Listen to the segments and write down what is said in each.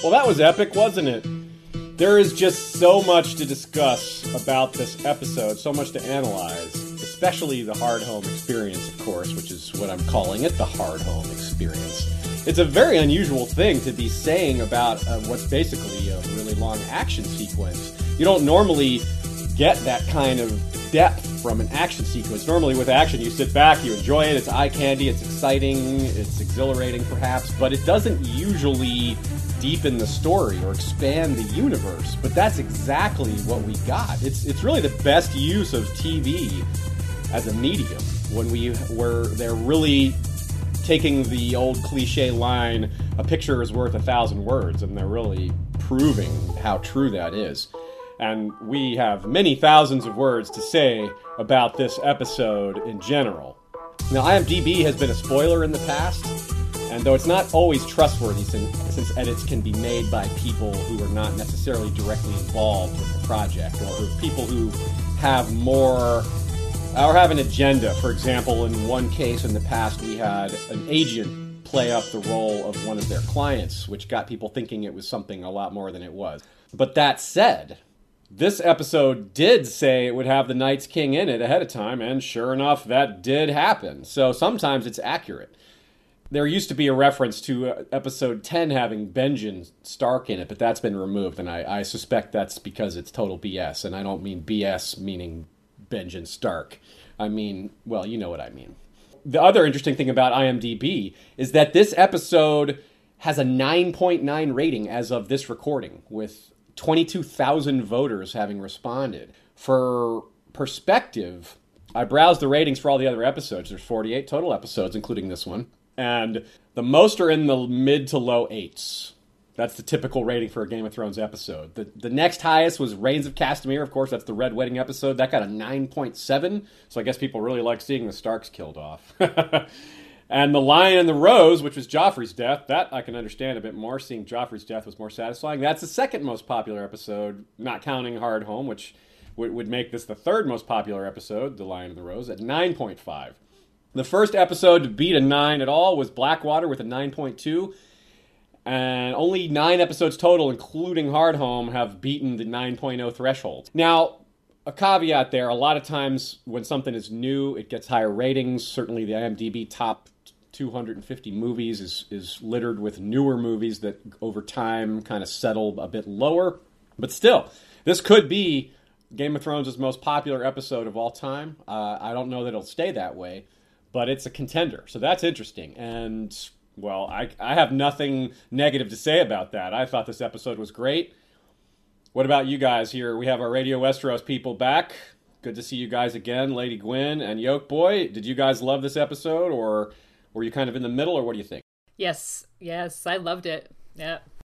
Well, that was epic, wasn't it? There is just so much to discuss about this episode, so much to analyze, especially the Hardhome experience, of course, which is what I'm calling it the Hardhome experience. It's a very unusual thing to be saying about uh, what's basically a really long action sequence. You don't normally get that kind of depth from an action sequence. Normally, with action, you sit back, you enjoy it, it's eye candy, it's exciting, it's exhilarating perhaps, but it doesn't usually deepen the story or expand the universe. But that's exactly what we got. It's, it's really the best use of TV as a medium when we were they're really taking the old cliche line a picture is worth a thousand words and they're really proving how true that is and we have many thousands of words to say about this episode in general. Now, IMDb has been a spoiler in the past, and though it's not always trustworthy since, edits can be made by people who are not necessarily directly involved with the project, or people who have more or have an agenda. For example, in one case in the past, we had an agent play up the role of one of their clients, which got people thinking it was something a lot more than it was. But that said, this episode did say it would have the Night's King in it ahead of time, and sure enough, that did happen. So sometimes it's accurate. There used to be a reference to uh, episode 10 having Benjen Stark in it, but that's been removed, and I, I suspect that's because it's total BS. And I don't mean BS meaning Benjen Stark. I mean, well, you know what I mean. The other interesting thing about IMDb is that this episode has a 9.9 rating as of this recording, with 22,000 voters having responded. For perspective, I browsed the ratings for all the other episodes. There's 48 total episodes, including this one. And the most are in the mid to low eights. That's the typical rating for a Game of Thrones episode. The, the next highest was Rains of Castamere. Of course, that's the Red Wedding episode. That got a 9.7. So I guess people really like seeing the Starks killed off. And The Lion and the Rose, which was Joffrey's death, that I can understand a bit more. Seeing Joffrey's death was more satisfying. That's the second most popular episode, not counting Hardhome, which would, would make this the third most popular episode, The Lion and the Rose, at 9.5. The first episode to beat a 9 at all was Blackwater with a 9.2. And only nine episodes total, including Hardhome, have beaten the 9.0 threshold. Now, a caveat there a lot of times when something is new, it gets higher ratings. Certainly, the IMDb top 250 movies is, is littered with newer movies that over time kind of settle a bit lower. But still, this could be Game of Thrones' most popular episode of all time. Uh, I don't know that it'll stay that way, but it's a contender. So that's interesting. And, well, I, I have nothing negative to say about that. I thought this episode was great. What about you guys here? We have our Radio Westeros people back. Good to see you guys again, Lady Gwyn and Yolkboy. Did you guys love this episode or were you kind of in the middle, or what do you think? Yes, yes, I loved it. Yeah.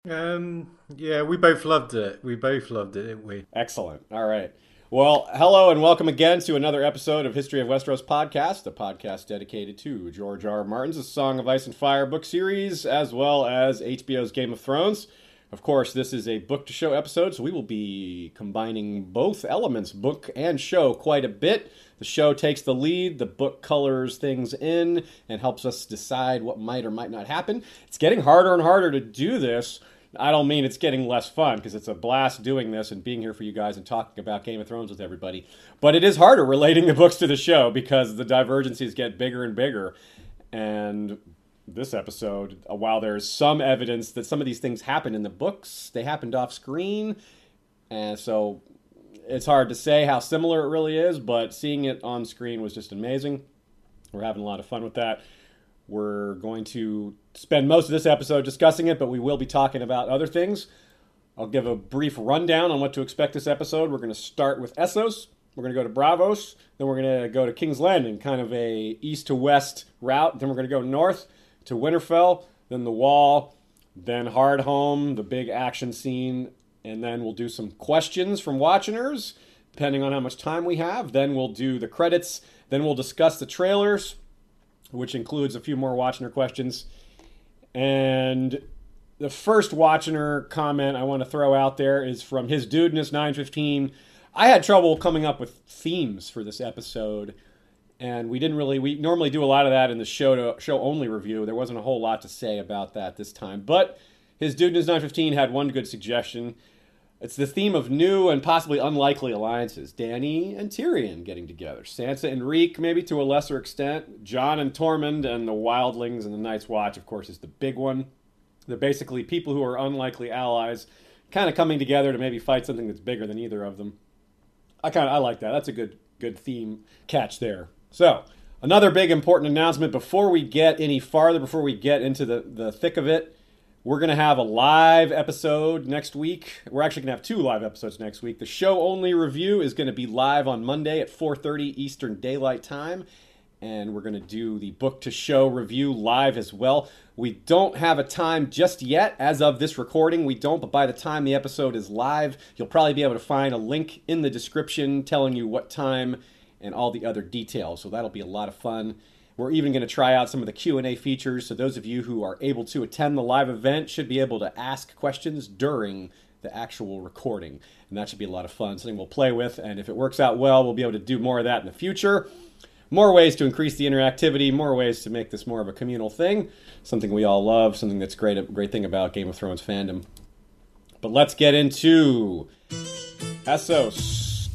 Um. Yeah, we both loved it. We both loved it, didn't we? Excellent. All right. Well, hello and welcome again to another episode of History of Westeros podcast, a podcast dedicated to George R. R. Martin's Song of Ice and Fire book series, as well as HBO's Game of Thrones. Of course, this is a book to show episode, so we will be combining both elements, book and show, quite a bit. The show takes the lead, the book colors things in and helps us decide what might or might not happen. It's getting harder and harder to do this. I don't mean it's getting less fun because it's a blast doing this and being here for you guys and talking about Game of Thrones with everybody. But it is harder relating the books to the show because the divergencies get bigger and bigger. And this episode, uh, while there's some evidence that some of these things happened in the books, they happened off screen. And so it's hard to say how similar it really is, but seeing it on screen was just amazing. We're having a lot of fun with that. We're going to spend most of this episode discussing it, but we will be talking about other things. I'll give a brief rundown on what to expect this episode. We're going to start with Essos. We're going to go to Braavos. Then we're going to go to King's Landing, kind of a east to west route. Then we're going to go north to Winterfell, then the Wall, then Hardhome, the big action scene and then we'll do some questions from watchers, depending on how much time we have. Then we'll do the credits. Then we'll discuss the trailers, which includes a few more Watchner questions. And the first Watchner comment I want to throw out there is from his dudeness 915. I had trouble coming up with themes for this episode, and we didn't really. We normally do a lot of that in the show to, show only review. There wasn't a whole lot to say about that this time, but his Dudeness 915 had one good suggestion. It's the theme of new and possibly unlikely alliances. Dany and Tyrion getting together. Sansa and Reek, maybe to a lesser extent. Jon and Tormund and the Wildlings and the Night's Watch, of course, is the big one. They're basically people who are unlikely allies, kind of coming together to maybe fight something that's bigger than either of them. I kind of I like that. That's a good good theme catch there. So another big important announcement before we get any farther, before we get into the the thick of it. We're going to have a live episode next week. We're actually going to have two live episodes next week. The show only review is going to be live on Monday at 4:30 Eastern Daylight Time, and we're going to do the book to show review live as well. We don't have a time just yet as of this recording. We don't, but by the time the episode is live, you'll probably be able to find a link in the description telling you what time and all the other details. So that'll be a lot of fun. We're even going to try out some of the Q&A features so those of you who are able to attend the live event should be able to ask questions during the actual recording. And that should be a lot of fun, something we'll play with and if it works out well, we'll be able to do more of that in the future. More ways to increase the interactivity, more ways to make this more of a communal thing, something we all love, something that's great a great thing about Game of Thrones fandom. But let's get into Essos.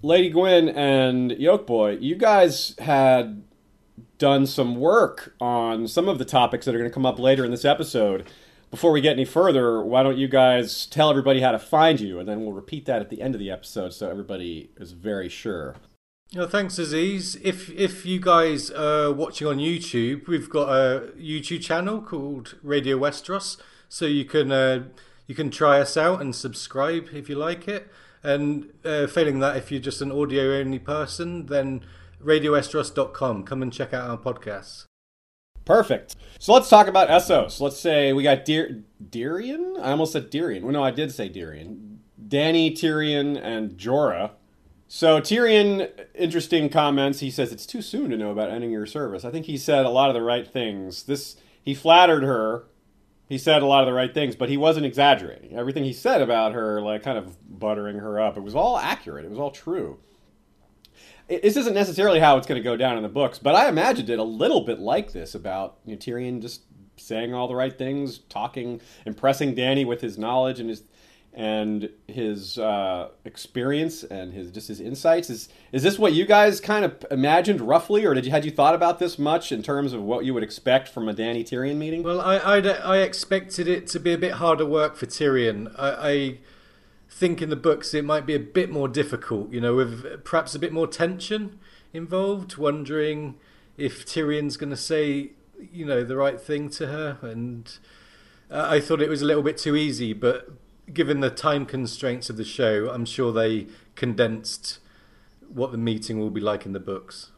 Lady Gwyn and Yoke Yolkboy, you guys had done some work on some of the topics that are going to come up later in this episode. Before we get any further, why don't you guys tell everybody how to find you, and then we'll repeat that at the end of the episode so everybody is very sure. Oh, thanks, Aziz. If if you guys are watching on YouTube, we've got a YouTube channel called Radio Westeros, so you can uh, you can try us out and subscribe if you like it. And uh, failing that, if you're just an audio only person, then radiowesteros.com. Come and check out our podcasts. Perfect. So let's talk about Essos. Let's say we got Deer Dirian. I almost said Dirian. Well, no, I did say Dirian. Danny, Tyrion, and Jorah. So Tyrion, interesting comments. He says it's too soon to know about ending your service. I think he said a lot of the right things. This he flattered her. He said a lot of the right things, but he wasn't exaggerating. Everything he said about her, like kind of buttering her up, it was all accurate. It was all true this isn't necessarily how it's going to go down in the books, but I imagined it a little bit like this about you know, Tyrion just saying all the right things, talking, impressing Dany with his knowledge and his and his uh, experience and his just his insights. Is is this what you guys kind of imagined roughly, or did you had you thought about this much in terms of what you would expect from a Dany Tyrion meeting? Well, I I, I expected it to be a bit harder work for Tyrion. I, I think in the books it might be a bit more difficult, you know, with perhaps a bit more tension involved, wondering if Tyrion's going to say, you know, the right thing to her. And uh, I thought it was a little bit too easy, but given the time constraints of the show, I'm sure they condensed what the meeting will be like in the books.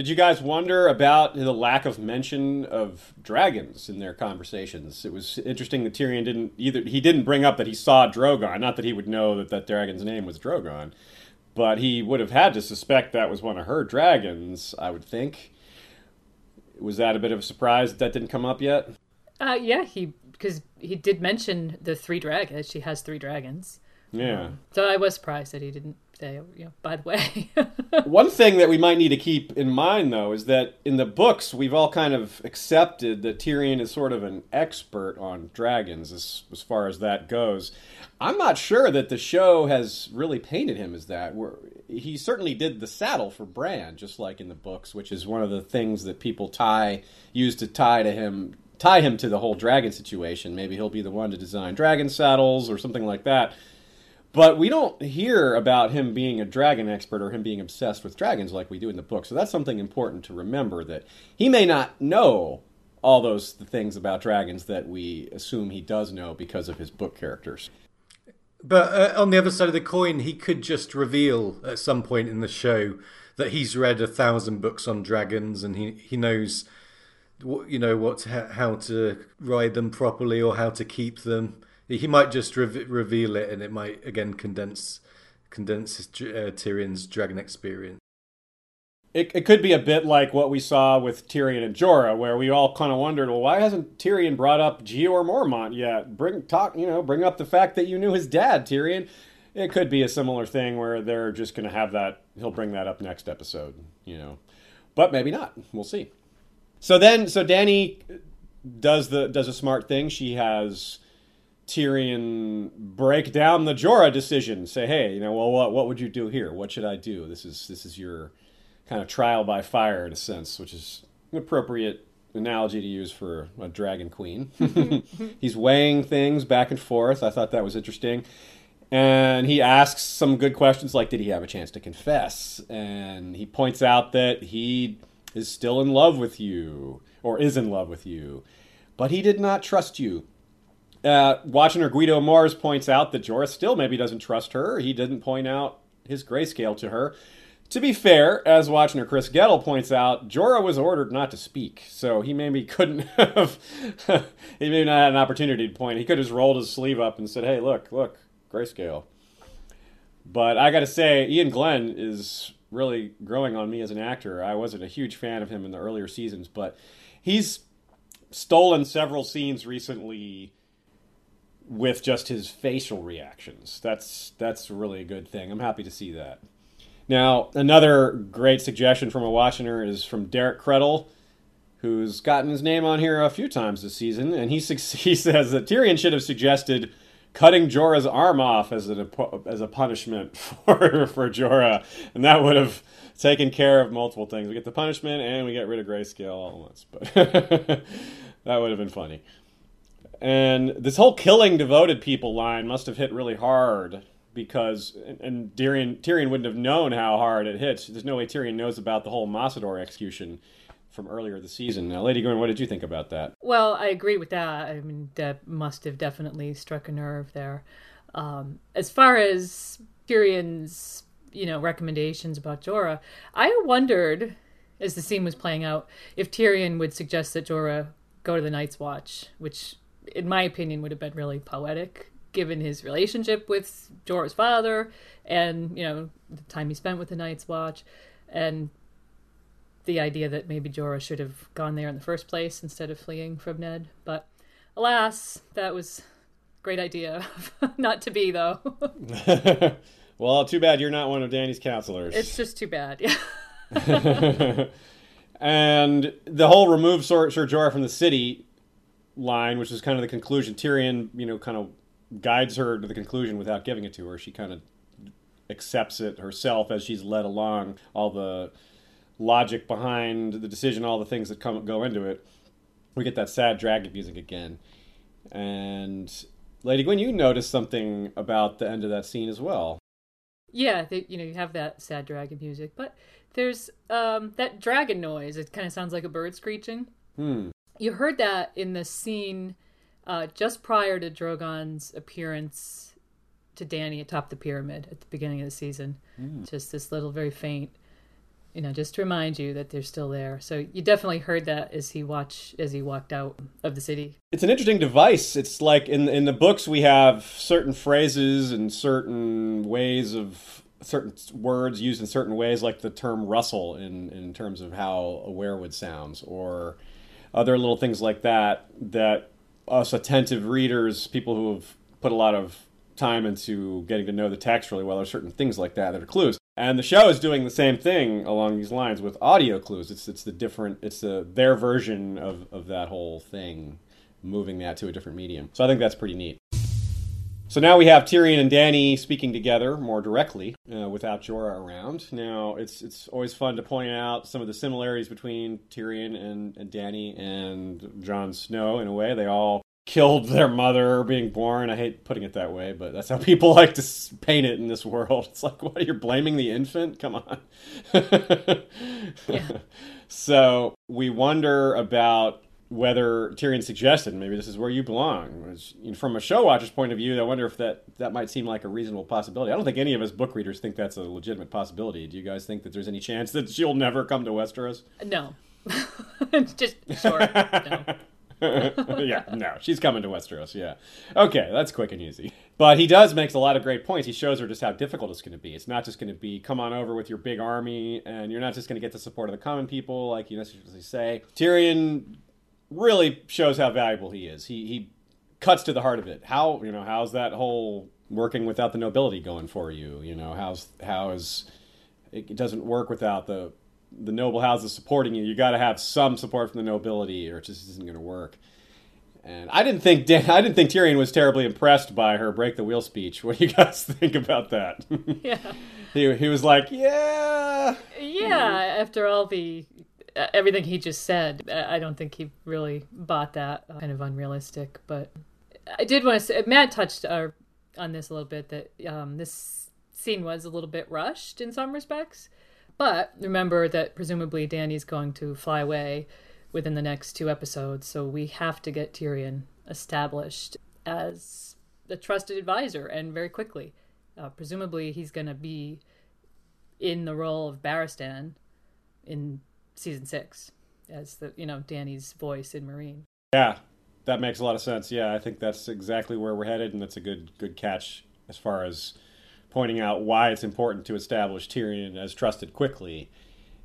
Did you guys wonder about the lack of mention of dragons in their conversations? It was interesting that Tyrion didn't either. He didn't bring up that he saw Drogon. Not that he would know that that dragon's name was Drogon, but he would have had to suspect that was one of her dragons. I would think. Was that a bit of a surprise that that didn't come up yet? Uh, yeah, he because he did mention the three dragons. She has three dragons. Yeah. Um, so I was surprised that he didn't say, you know, by the way. One thing that we might need to keep in mind, though, is that in the books, we've all kind of accepted that Tyrion is sort of an expert on dragons as, as far as that goes. I'm not sure that the show has really painted him as that. We're, he certainly did the saddle for Bran, just like in the books, which is one of the things that people tie use to tie to him tie him to the whole dragon situation. Maybe he'll be the one to design dragon saddles or something like that. But we don't hear about him being a dragon expert or him being obsessed with dragons like we do in the book. So that's something important to remember that he may not know all those things about dragons that we assume he does know because of his book characters. But uh, on the other side of the coin, he could just reveal at some point in the show that he's read a thousand books on dragons and he, he knows what you know what how to ride them properly or how to keep them he might just re- reveal it, and it might again condense condense uh, Tyrion's dragon experience. It, it could be a bit like what we saw with Tyrion and Jorah, where we all kind of wondered, well, why hasn't Tyrion brought up Jeor Mormont yet? Bring talk, you know, bring up the fact that you knew his dad, Tyrion. It could be a similar thing where they're just going to have that. He'll bring that up next episode, you know, but maybe not. We'll see. So then, so Dany does the does a smart thing. She has Tyrion break down the Jorah decision. Say, hey, you know, well, what what would you do here? What should I do? This is this is your kind of trial by fire in a sense, which is an appropriate analogy to use for a dragon queen. He's weighing things back and forth. I thought that was interesting. And he asks some good questions like, did he have a chance to confess? And he points out that he is still in love with you, or is in love with you, but he did not trust you. Uh, watching her, Guido Mars points out that Jorah still maybe doesn't trust her. He didn't point out his grayscale to her. To be fair, as Watchner Chris Gettle points out, Jorah was ordered not to speak, so he maybe couldn't have. he maybe not had an opportunity to point. He could have just rolled his sleeve up and said, "Hey, look, look, grayscale." But I got to say, Iain Glen is really growing on me as an actor. I wasn't a huge fan of him in the earlier seasons, but he's stolen several scenes recently with just his facial reactions. That's that's really a good thing. I'm happy to see that. Now, another great suggestion from a watcher is from Derek Krettel, who's gotten his name on here a few times this season, and he, he says that Tyrion should have suggested cutting Jorah's arm off as a as a punishment for for Jorah, and that would have taken care of multiple things. We get the punishment and we get rid of grayscale all at once, but that would have been funny. And this whole killing devoted people line must have hit really hard because and Tyrion Tyrion wouldn't have known how hard it hits. There's no way Tyrion knows about the whole Mossador execution from earlier this season. Now, Lady Gwyn, what did you think about that? Well, I agree with that. I mean, that must have definitely struck a nerve there. Um, as far as Tyrion's, you know, recommendations about Jorah, I wondered as the scene was playing out if Tyrion would suggest that Jorah go to the Night's Watch, which, in my opinion, would have been really poetic given his relationship with Jorah's father and, you know, the time he spent with the Night's Watch and the idea that maybe Jorah should have gone there in the first place instead of fleeing from Ned. But alas, that was a great idea. not to be, though. well, too bad you're not one of Dany's counselors. It's just too bad, yeah. and the whole remove Sir, Sir Jorah from the city line, which is kind of the conclusion. Tyrion, you know, kind of guides her to the conclusion without giving it to her. She kind of accepts it herself as she's led along all the logic behind the decision, all the things that come go into it. We get that sad dragon music again, and Lady Gwyn, you noticed something about the end of that scene as well. Yeah, they, you know, you have that sad dragon music, but there's um, that dragon noise. It kind of sounds like a bird screeching. Hmm. You heard that in the scene uh, just prior to Drogon's appearance to Dany atop the pyramid at the beginning of the season. Mm. Just this little, very faint, you know, just to remind you that they're still there. So you definitely heard that as he watched as he walked out of the city. It's an interesting device. It's like in in the books we have certain phrases and certain ways of certain words used in certain ways, like the term "rustle" in in terms of how a weirwood sounds, or other little things like that that us attentive readers, people who have put a lot of time into getting to know the text really well, there are certain things like that that are clues. And the show is doing the same thing along these lines with audio clues. It's it's the different it's the their version of, of that whole thing, moving that to a different medium. So I think that's pretty neat. So now we have Tyrion and Dany speaking together more directly uh, without Jorah around. Now it's it's always fun to point out some of the similarities between Tyrion and, and Dany and Jon Snow. In a way, they all killed their mother being born. I hate putting it that way, but that's how people like to paint it in this world. It's like, what you're blaming the infant? Come on. yeah. So we wonder about whether Tyrion suggested maybe this is where you belong. From a show watcher's point of view, I wonder if that that might seem like a reasonable possibility. I don't think any of us book readers think that's a legitimate possibility. Do you guys think that there's any chance that she'll never come to Westeros? No, just short. No. yeah, no, she's coming to Westeros. Yeah, okay, that's quick and easy. But he does makes a lot of great points. He shows her just how difficult it's going to be. It's not just going to be come on over with your big army, and you're not just going to get the support of the common people, like you necessarily say. Tyrion really shows how valuable he is. He he cuts to the heart of it. How you know how's that whole working without the nobility going for you? You know how's how is it doesn't work without the the noble houses supporting you. You got to have some support from the nobility, or it just isn't going to work. And I didn't think Dan, I didn't think Tyrion was terribly impressed by her break the wheel speech. What do you guys think about that? Yeah. he he was like, yeah, Yeah, after all the everything he just said, uh, I don't think he really bought that. Uh, kind of unrealistic, but I did want to say Matt touched uh, on this a little bit that um, this scene was a little bit rushed in some respects. But remember that presumably Dany's going to fly away within the next two episodes, so we have to get Tyrion established as a trusted advisor and very quickly. Uh, presumably, he's going to be in the role of Barristan in season six as the you know Dany's voice in Meereen. yeah, that makes a lot of sense. Yeah, I think that's exactly where we're headed, and that's a good good catch as far as pointing out why it's important to establish Tyrion as trusted quickly.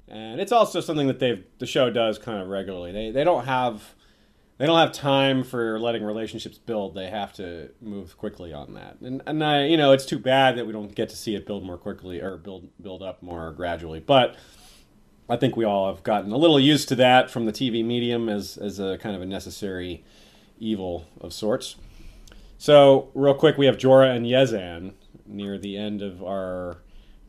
And it's also something that they've the show does kind of regularly. They they don't have they don't have time for letting relationships build. They have to move quickly on that. And and I you know it's too bad that we don't get to see it build more quickly or build build up more gradually. But I think we all have gotten a little used to that from the TV medium as as a kind of a necessary evil of sorts. So real quick, we have Jorah and Yezzan near the end of our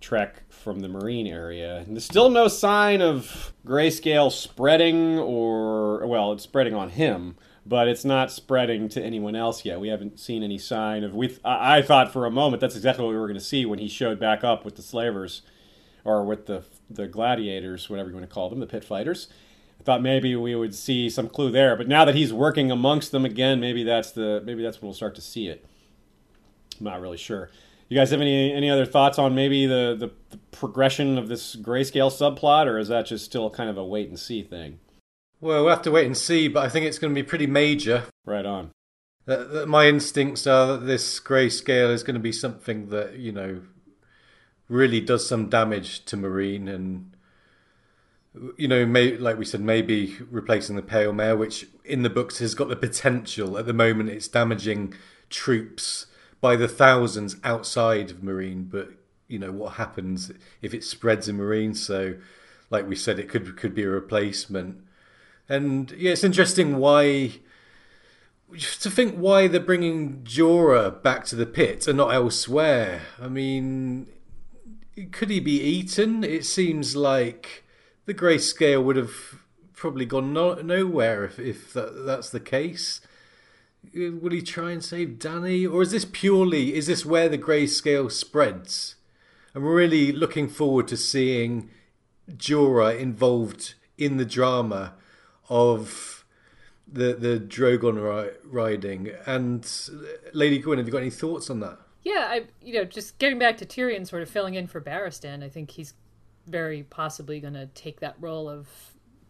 trek from the Meereen area. And there's still no sign of grayscale spreading, or, well, it's spreading on him, but it's not spreading to anyone else yet. We haven't seen any sign of. We, I, I thought for a moment that's exactly what we were going to see when he showed back up with the slavers, or with the the gladiators, whatever you want to call them, the pit fighters. I thought maybe we would see some clue there, but now that he's working amongst them again, maybe that's the maybe that's when we'll start to see it. I'm not really sure. You guys have any any other thoughts on maybe the, the, the progression of this grayscale subplot, or is that just still kind of a wait and see thing? Well, we'll have to wait and see, but I think it's going to be pretty major. Right on. That my instincts are that this grayscale is going to be something that you know really does some damage to Meereen and you know, may, like we said, maybe replacing the Pale Mare, which in the books has got the potential. At the moment, it's damaging troops by the thousands outside of Meereen, but you know what happens if it spreads in Meereen. So, like we said, it could could be a replacement. And yeah, it's interesting why to think why they're bringing Jorah back to the pit and not elsewhere. I mean, could he be eaten? It seems like the grayscale would have probably gone no- nowhere if, if that, that's the case. Will he try and save Dany, or is this purely is this where the grayscale spreads? I'm really looking forward to seeing Jorah involved in the drama of the the Drogon ri- riding. And uh, Lady Gwyn, have you got any thoughts on that? Yeah, I you know just getting back to Tyrion, sort of filling in for Barristan. I think he's very possibly going to take that role of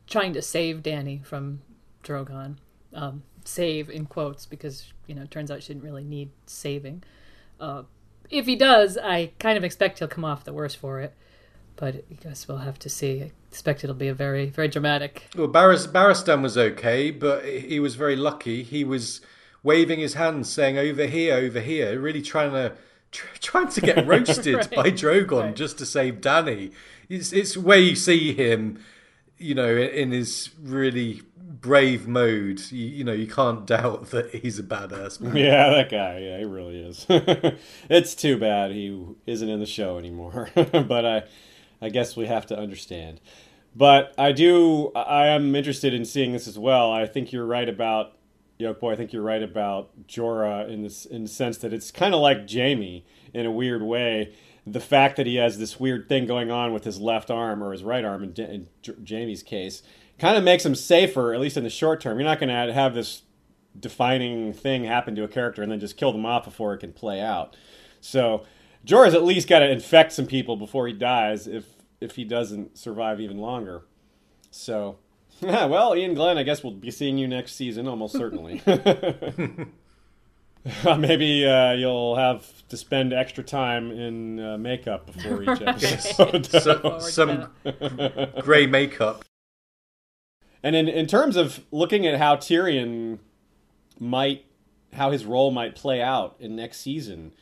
trying to save Dany from Drogon. Um, save in quotes because you know turns out she didn't really need saving. Uh, if he does, I kind of expect he'll come off the worse for it. But I guess we'll have to see. I expect it'll be a very, very dramatic. Well, Barris- Barristan was okay, but he was very lucky. He was waving his hands, saying "over here, over here," really trying to tr- trying to get roasted Right. by Drogon Right. just to save Dany. It's it's where you see him, you know, in, in his really brave mode. You, you know, you can't doubt that he's a badass. Man. Yeah, that guy. Yeah, he really is. it's too bad he isn't in the show anymore. but I, I guess we have to understand. But I do. I am interested in seeing this as well. I think you're right about Yolkboy. I think you're right about Jorah in this in the sense that it's kind of like Jaime in a weird way. The fact that he has this weird thing going on with his left arm or his right arm in, in Jaime's case kind of makes him safer, at least in the short term. You're not going to have this defining thing happen to a character and then just kill them off before it can play out. So Jorah's at least got to infect some people before he dies if if he doesn't survive even longer. So, well, Iain Glen, I guess we'll be seeing you next season almost certainly. Maybe uh, you'll have to spend extra time in uh, makeup before each episode. so, some grey makeup. And in, in terms of looking at how Tyrion might, how his role might play out in next season,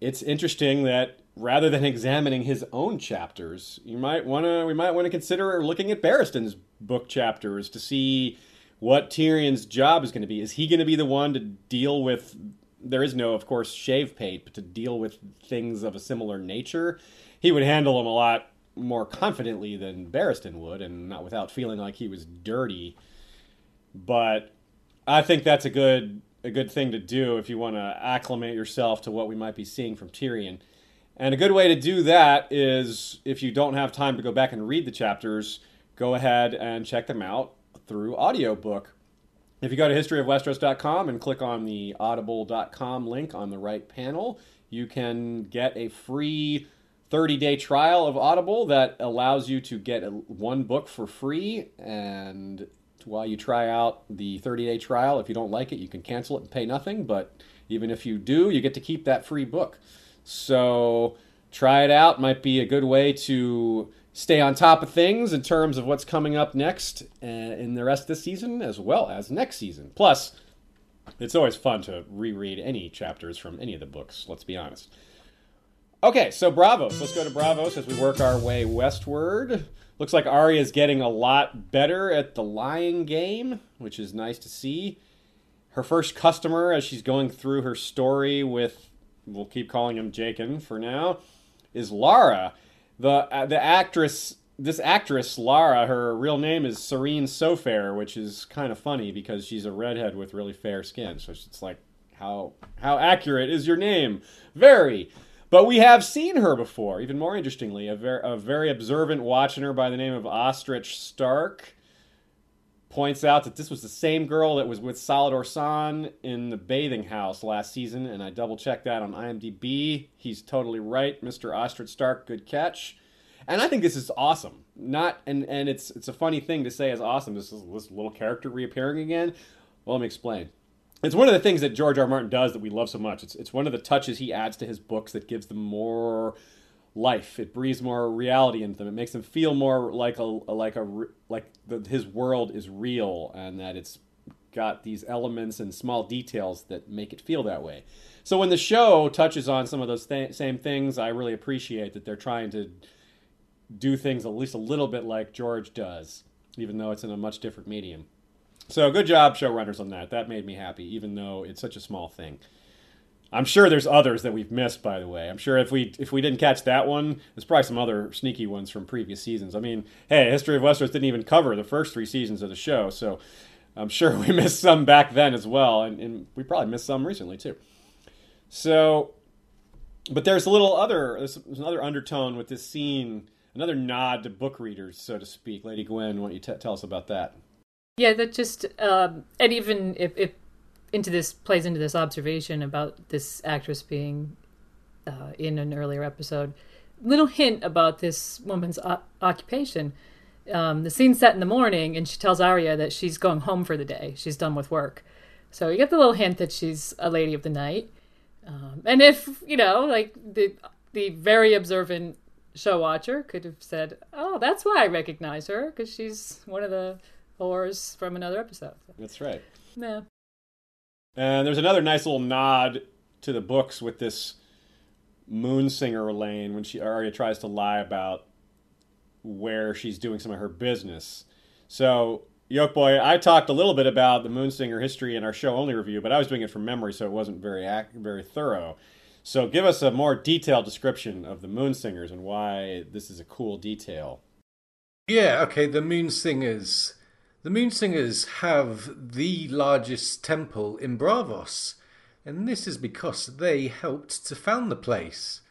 it's interesting that rather than examining his own chapters, you might want to, we might want to consider looking at Barristan's book chapters to see what Tyrion's job is going to be. Is he going to be the one to deal with? There is no, of course, Shavepate, but to deal with things of a similar nature, he would handle them a lot more confidently than Barristan would, and not without feeling like he was dirty. But I think that's a good a good thing to do if you want to acclimate yourself to what we might be seeing from Tyrion. And a good way to do that is if you don't have time to go back and read the chapters, go ahead and check them out through audiobook. If you go to historyofwesteros.com and click on the audible.com link on the right panel, you can get a free 30 day trial of Audible that allows you to get one book for free. And while you try out the 30 day trial, if you don't like it, you can cancel it and pay nothing. But even if you do, you get to keep that free book. So try it out. Might be a good way to stay on top of things in terms of what's coming up next uh, in the rest of the season as well as next season. Plus, it's always fun to reread any chapters from any of the books, let's be honest. Okay, so Braavos. Let's go to Braavos as we work our way westward. Looks like Arya is getting a lot better at the lying game, which is nice to see. Her first customer, as she's going through her story with, we'll keep calling him Jaqen for now, is Lara the uh, the actress this actress Lara, her real name is Sarene Sofair, which is kind of funny because she's a redhead with really fair skin. So it's like how how accurate is your name? Very. But we have seen her before. Even more interestingly, a, ver- a very observant watching her by the name of Ostrich Stark points out that this was the same girl that was with Salladhor Saan in the bathing house last season, and I double checked that on IMDb. He's totally right, Mr. Ostrich Stark. Good catch. And I think this is awesome. Not and and it's it's a funny thing to say as awesome. This is this little character reappearing again. Well, let me explain. It's one of the things that George R. R. Martin does that we love so much. It's it's one of the touches he adds to his books that gives them more life. It breathes more reality into them. It makes them feel more like a like a like the, his world is real and that it's got these elements and small details that make it feel that way. So when the show touches on some of those th- same things, I really appreciate that they're trying to do things at least a little bit like George does, even though it's in a much different medium. So good job, showrunners, on that. That made me happy, even though it's such a small thing. I'm sure there's others that we've missed, by the way. I'm sure if we if we didn't catch that one, there's probably some other sneaky ones from previous seasons. I mean, hey, History of Westeros didn't even cover the first three seasons of the show, so I'm sure we missed some back then as well, and, and we probably missed some recently too. So, but there's a little other there's, another undertone with this scene, another nod to book readers, so to speak. Lady Gwyn, why don't you t- tell us about that? Yeah, that just um, and even if, if into this plays into this observation about this actress being uh, in an earlier episode. Little hint about this woman's o- occupation. Um, the scene's set in the morning, and she tells Arya that she's going home for the day. She's done with work. So you get the little hint that she's a lady of the night. Um, and if you know, like the the very observant show watcher could have said, "Oh, that's why I recognize her because she's one of the whores from another episode." That's right. Yeah. And there's another nice little nod to the books with this Moonsinger Lane when she Arya tries to lie about where she's doing some of her business. So, Yolkboy, I talked a little bit about the Moonsinger history in our show only review, but I was doing it from memory, so it wasn't very very thorough. So, give us a more detailed description of the Moonsingers and why this is a cool detail. Yeah, okay, the Moonsingers the Moonsingers have the largest temple in Braavos, and this is because they helped to found the place.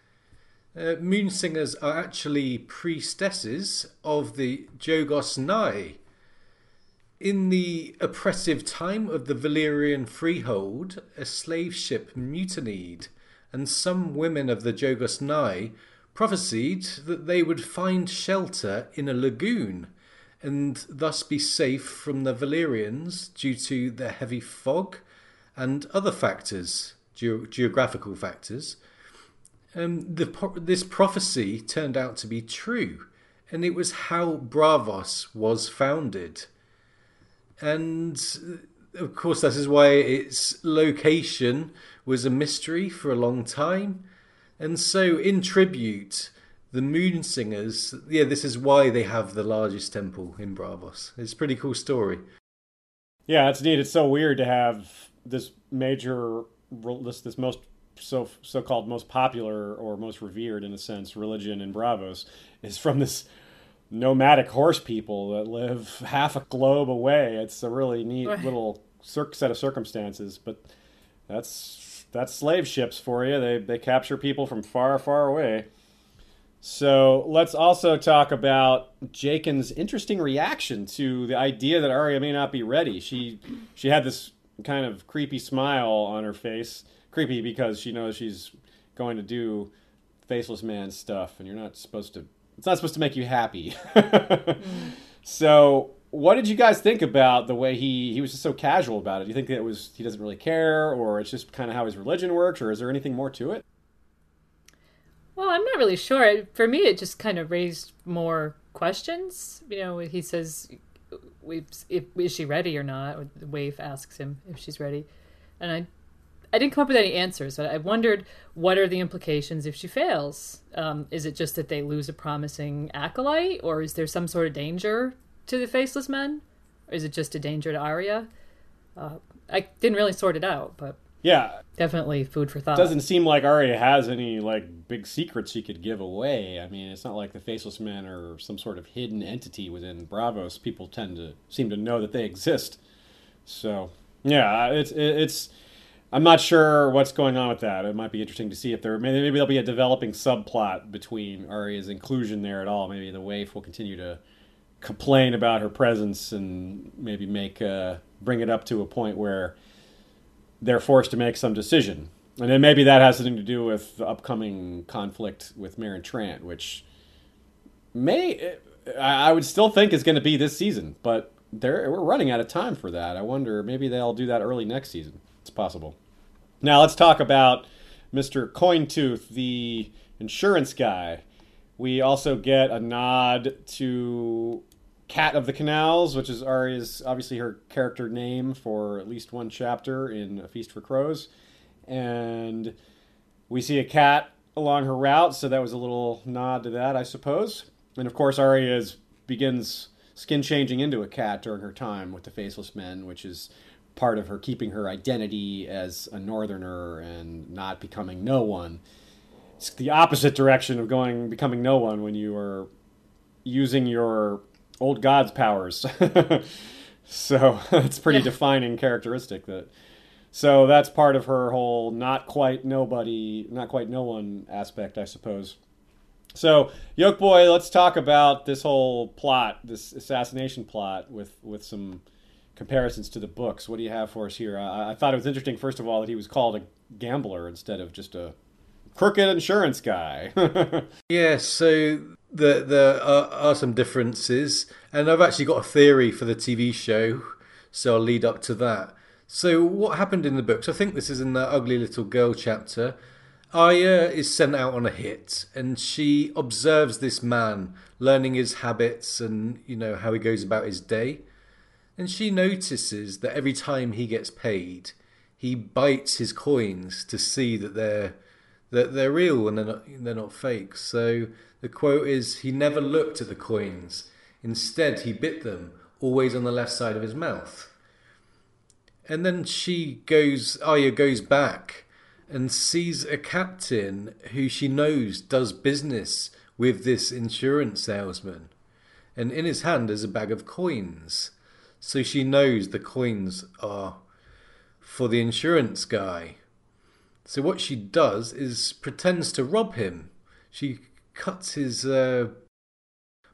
Uh, Moonsingers are actually priestesses of the Jogos Nhai. In the oppressive time of the Valyrian freehold, a slave ship mutinied, and some women of the Jogos Nhai prophesied that they would find shelter in a lagoon and thus be safe from the Valyrians due to the heavy fog and other factors, ge- geographical factors. Um, the, this prophecy turned out to be true, and it was how Braavos was founded. And of course, that is why its location was a mystery for a long time. And so, in tribute, the Moon Singers, yeah, this is why they have the largest temple in Braavos. It's a pretty cool story. Yeah, it's neat. It's so weird to have this major, this this most so so called most popular or most revered in a sense religion in Braavos is from this nomadic horse people that live half a globe away. It's a really neat little set of circumstances, but that's that's slave ships for you. They they capture people from far far away. So let's also talk about Jaqen's interesting reaction to the idea that Arya may not be ready. She she had this kind of creepy smile on her face, creepy because she knows she's going to do faceless man stuff, and you're not supposed to. It's not supposed to make you happy. So what did you guys think about the way he he was just so casual about it? Do you think that it was he doesn't really care, or it's just kind of how his religion works, or is there anything more to it? Well, I'm not really sure. For me, it just kind of raised more questions. You know, he says, "Is she ready or not?" Waif asks him if she's ready, and I, I didn't come up with any answers. But I wondered what are the implications if she fails. Um, is it just that they lose a promising acolyte, or is there some sort of danger to the faceless men? Or is it just a danger to Arya? Uh, I didn't really sort it out, but yeah, definitely food for thought. Doesn't seem like Arya has any like big secrets she could give away. I mean, it's not like the faceless men are some sort of hidden entity within Braavos. People tend to seem to know that they exist. So yeah, it's it's. I'm not sure what's going on with that. It might be interesting to see if there maybe, maybe there'll be a developing subplot between Arya's inclusion there at all. Maybe the waif will continue to complain about her presence and maybe make uh, bring it up to a point where they're forced to make some decision. And then maybe that has something to do with the upcoming conflict with Meryn Trant, which may I would still think is going to be this season, but we're running out of time for that. I wonder maybe they'll do that early next season. It's possible. Now let's talk about Mr. Cointooth, the insurance guy. We also get a nod to Cat of the Canals, which is Arya's obviously her character name for at least one chapter in A Feast for Crows. And we see a cat along her route, so that was a little nod to that, I suppose. And of course, Arya is, begins skin changing into a cat during her time with the Faceless Men, which is part of her keeping her identity as a northerner and not becoming no one. It's the opposite direction of going becoming no one when you are using your old god's powers. so it's pretty yeah. defining characteristic that. So that's part of her whole not quite nobody, not quite no one aspect, I suppose. So, Yolkboy, let's talk about this whole plot, this assassination plot, with with some comparisons to the books. What do you have for us here? I, I thought it was interesting, first of all, that he was called a gambler instead of just a crooked insurance guy. yeah, so there, there are, are, some differences, and I've actually got a theory for the TV show, so I'll lead up to that. So, what happened in the books? I think this is in the Ugly Little Girl chapter. Arya is sent out on a hit, and she observes this man, learning his habits and you know how he goes about his day. And she notices that every time he gets paid, he bites his coins to see that they're that they're real and they're not they're not fake. So the quote is he never looked at the coins. Instead, he bit them, always on the left side of his mouth. And then she goes Arya goes back and sees a captain who she knows does business with this insurance salesman. And in his hand is a bag of coins. So she knows the coins are for the insurance guy. So what she does is pretends to rob him. She cuts his uh,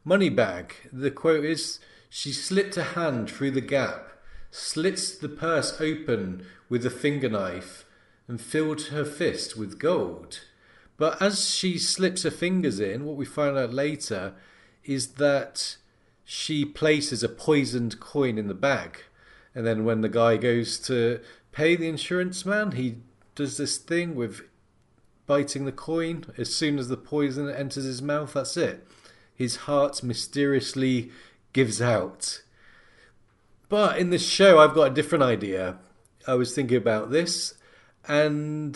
money bag. The quote is She slipped a hand through the gap, slits the purse open with a finger knife, and filled her fist with gold. But as she slips her fingers in, what we find out later is that she places a poisoned coin in the bag. And then when the guy goes to pay the insurance man, he does this thing with biting the coin. As soon as the poison enters his mouth, that's it. His heart mysteriously gives out. But in this show, I've got a different idea. I was thinking about this, and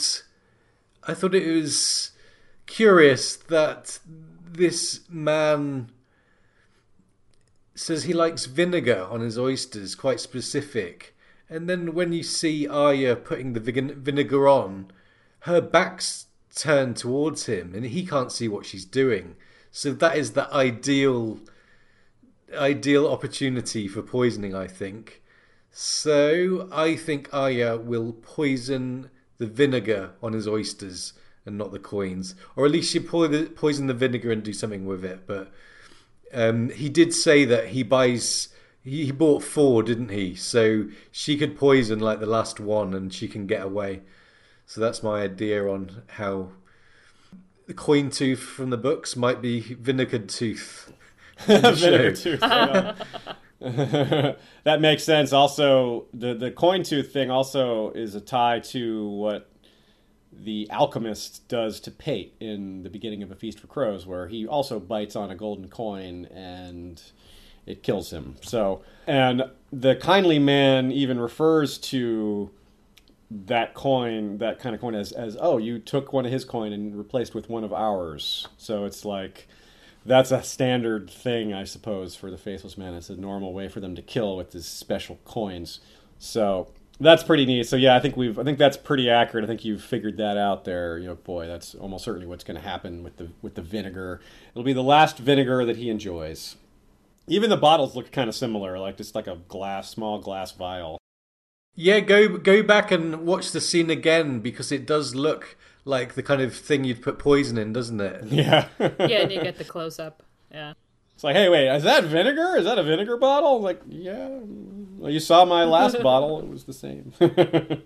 I thought it was curious that this man says he likes vinegar on his oysters, quite specific. And then when you see Arya putting the vinegar on, her back's turned towards him and he can't see what she's doing. So that is the ideal ideal opportunity for poisoning, I think. So I think Arya will poison the vinegar on his oysters and not the coins, or at least she poison the vinegar and do something with it. But um, he did say that he buys. He, he bought four, didn't he? So she could poison like the last one, and she can get away. So that's my idea on how the coin tooth from the books might be vinegared tooth. Vinegar tooth. that makes sense. Also, the the coin tooth thing also is a tie to what the alchemist does to Pate in the beginning of A Feast for Crows, where he also bites on a golden coin and it kills him. So, and the kindly man even refers to that coin, that kind of coin, as as oh, you took one of his coin and replaced with one of ours. So it's like that's a standard thing, I suppose, for the faceless man. It's a normal way for them to kill with these special coins. So that's pretty neat. So yeah, I think we've I think that's pretty accurate. I think you've figured that out there. You know, boy, that's almost certainly what's going to happen with the with the vinegar. It'll be the last vinegar that he enjoys. Even the bottles look kind of similar, like just like a glass, small glass vial. Yeah, go go back and watch the scene again because it does look like the kind of thing you'd put poison in, doesn't it? Yeah. yeah, and you get the close up. Yeah. It's like, hey, wait, is that vinegar? Is that a vinegar bottle? like, yeah. Well, you saw my last bottle; it was the same.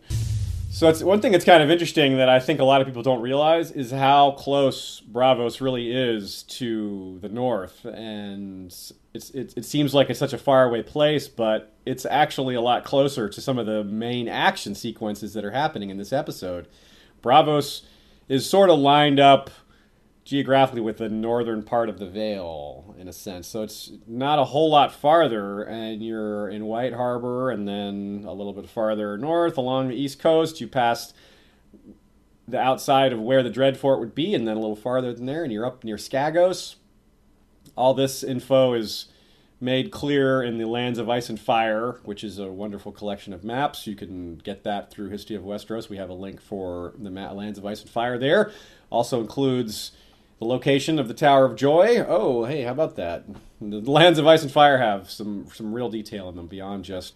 so it's one thing that's kind of interesting that I think a lot of people don't realize is how close Braavos really is to the north, and it's, it, it seems like it's such a faraway place, but it's actually a lot closer to some of the main action sequences that are happening in this episode. Braavos is sort of lined up geographically with the northern part of the Vale, in a sense. So it's not a whole lot farther, and you're in White Harbor, and then a little bit farther north along the east coast, you pass the outside of where the Dreadfort would be, and then a little farther than there, and you're up near Skagos. All this info is made clear in the Lands of Ice and Fire, which is a wonderful collection of maps. You can get that through History of Westeros. We have a link for the Lands of Ice and Fire there. Also includes the location of the Tower of Joy. Oh, hey, how about that? The Lands of Ice and Fire have some some real detail in them beyond just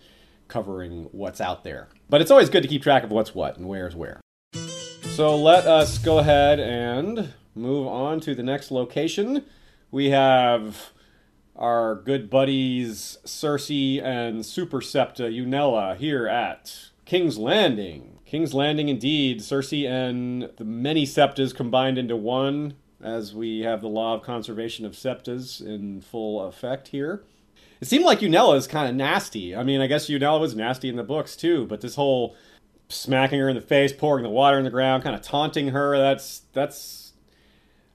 covering what's out there. But it's always good to keep track of what's what and where's where. So let us go ahead and move on to the next location we have our good buddies Cersei and Super Septa Unella here at King's Landing. King's Landing, indeed. Cersei and the many septas combined into one, as we have the law of conservation of septas in full effect here. It seemed like Unella is kind of nasty. I mean, I guess Unella was nasty in the books too, but this whole smacking her in the face, pouring the water in the ground, kind of taunting her, that's that's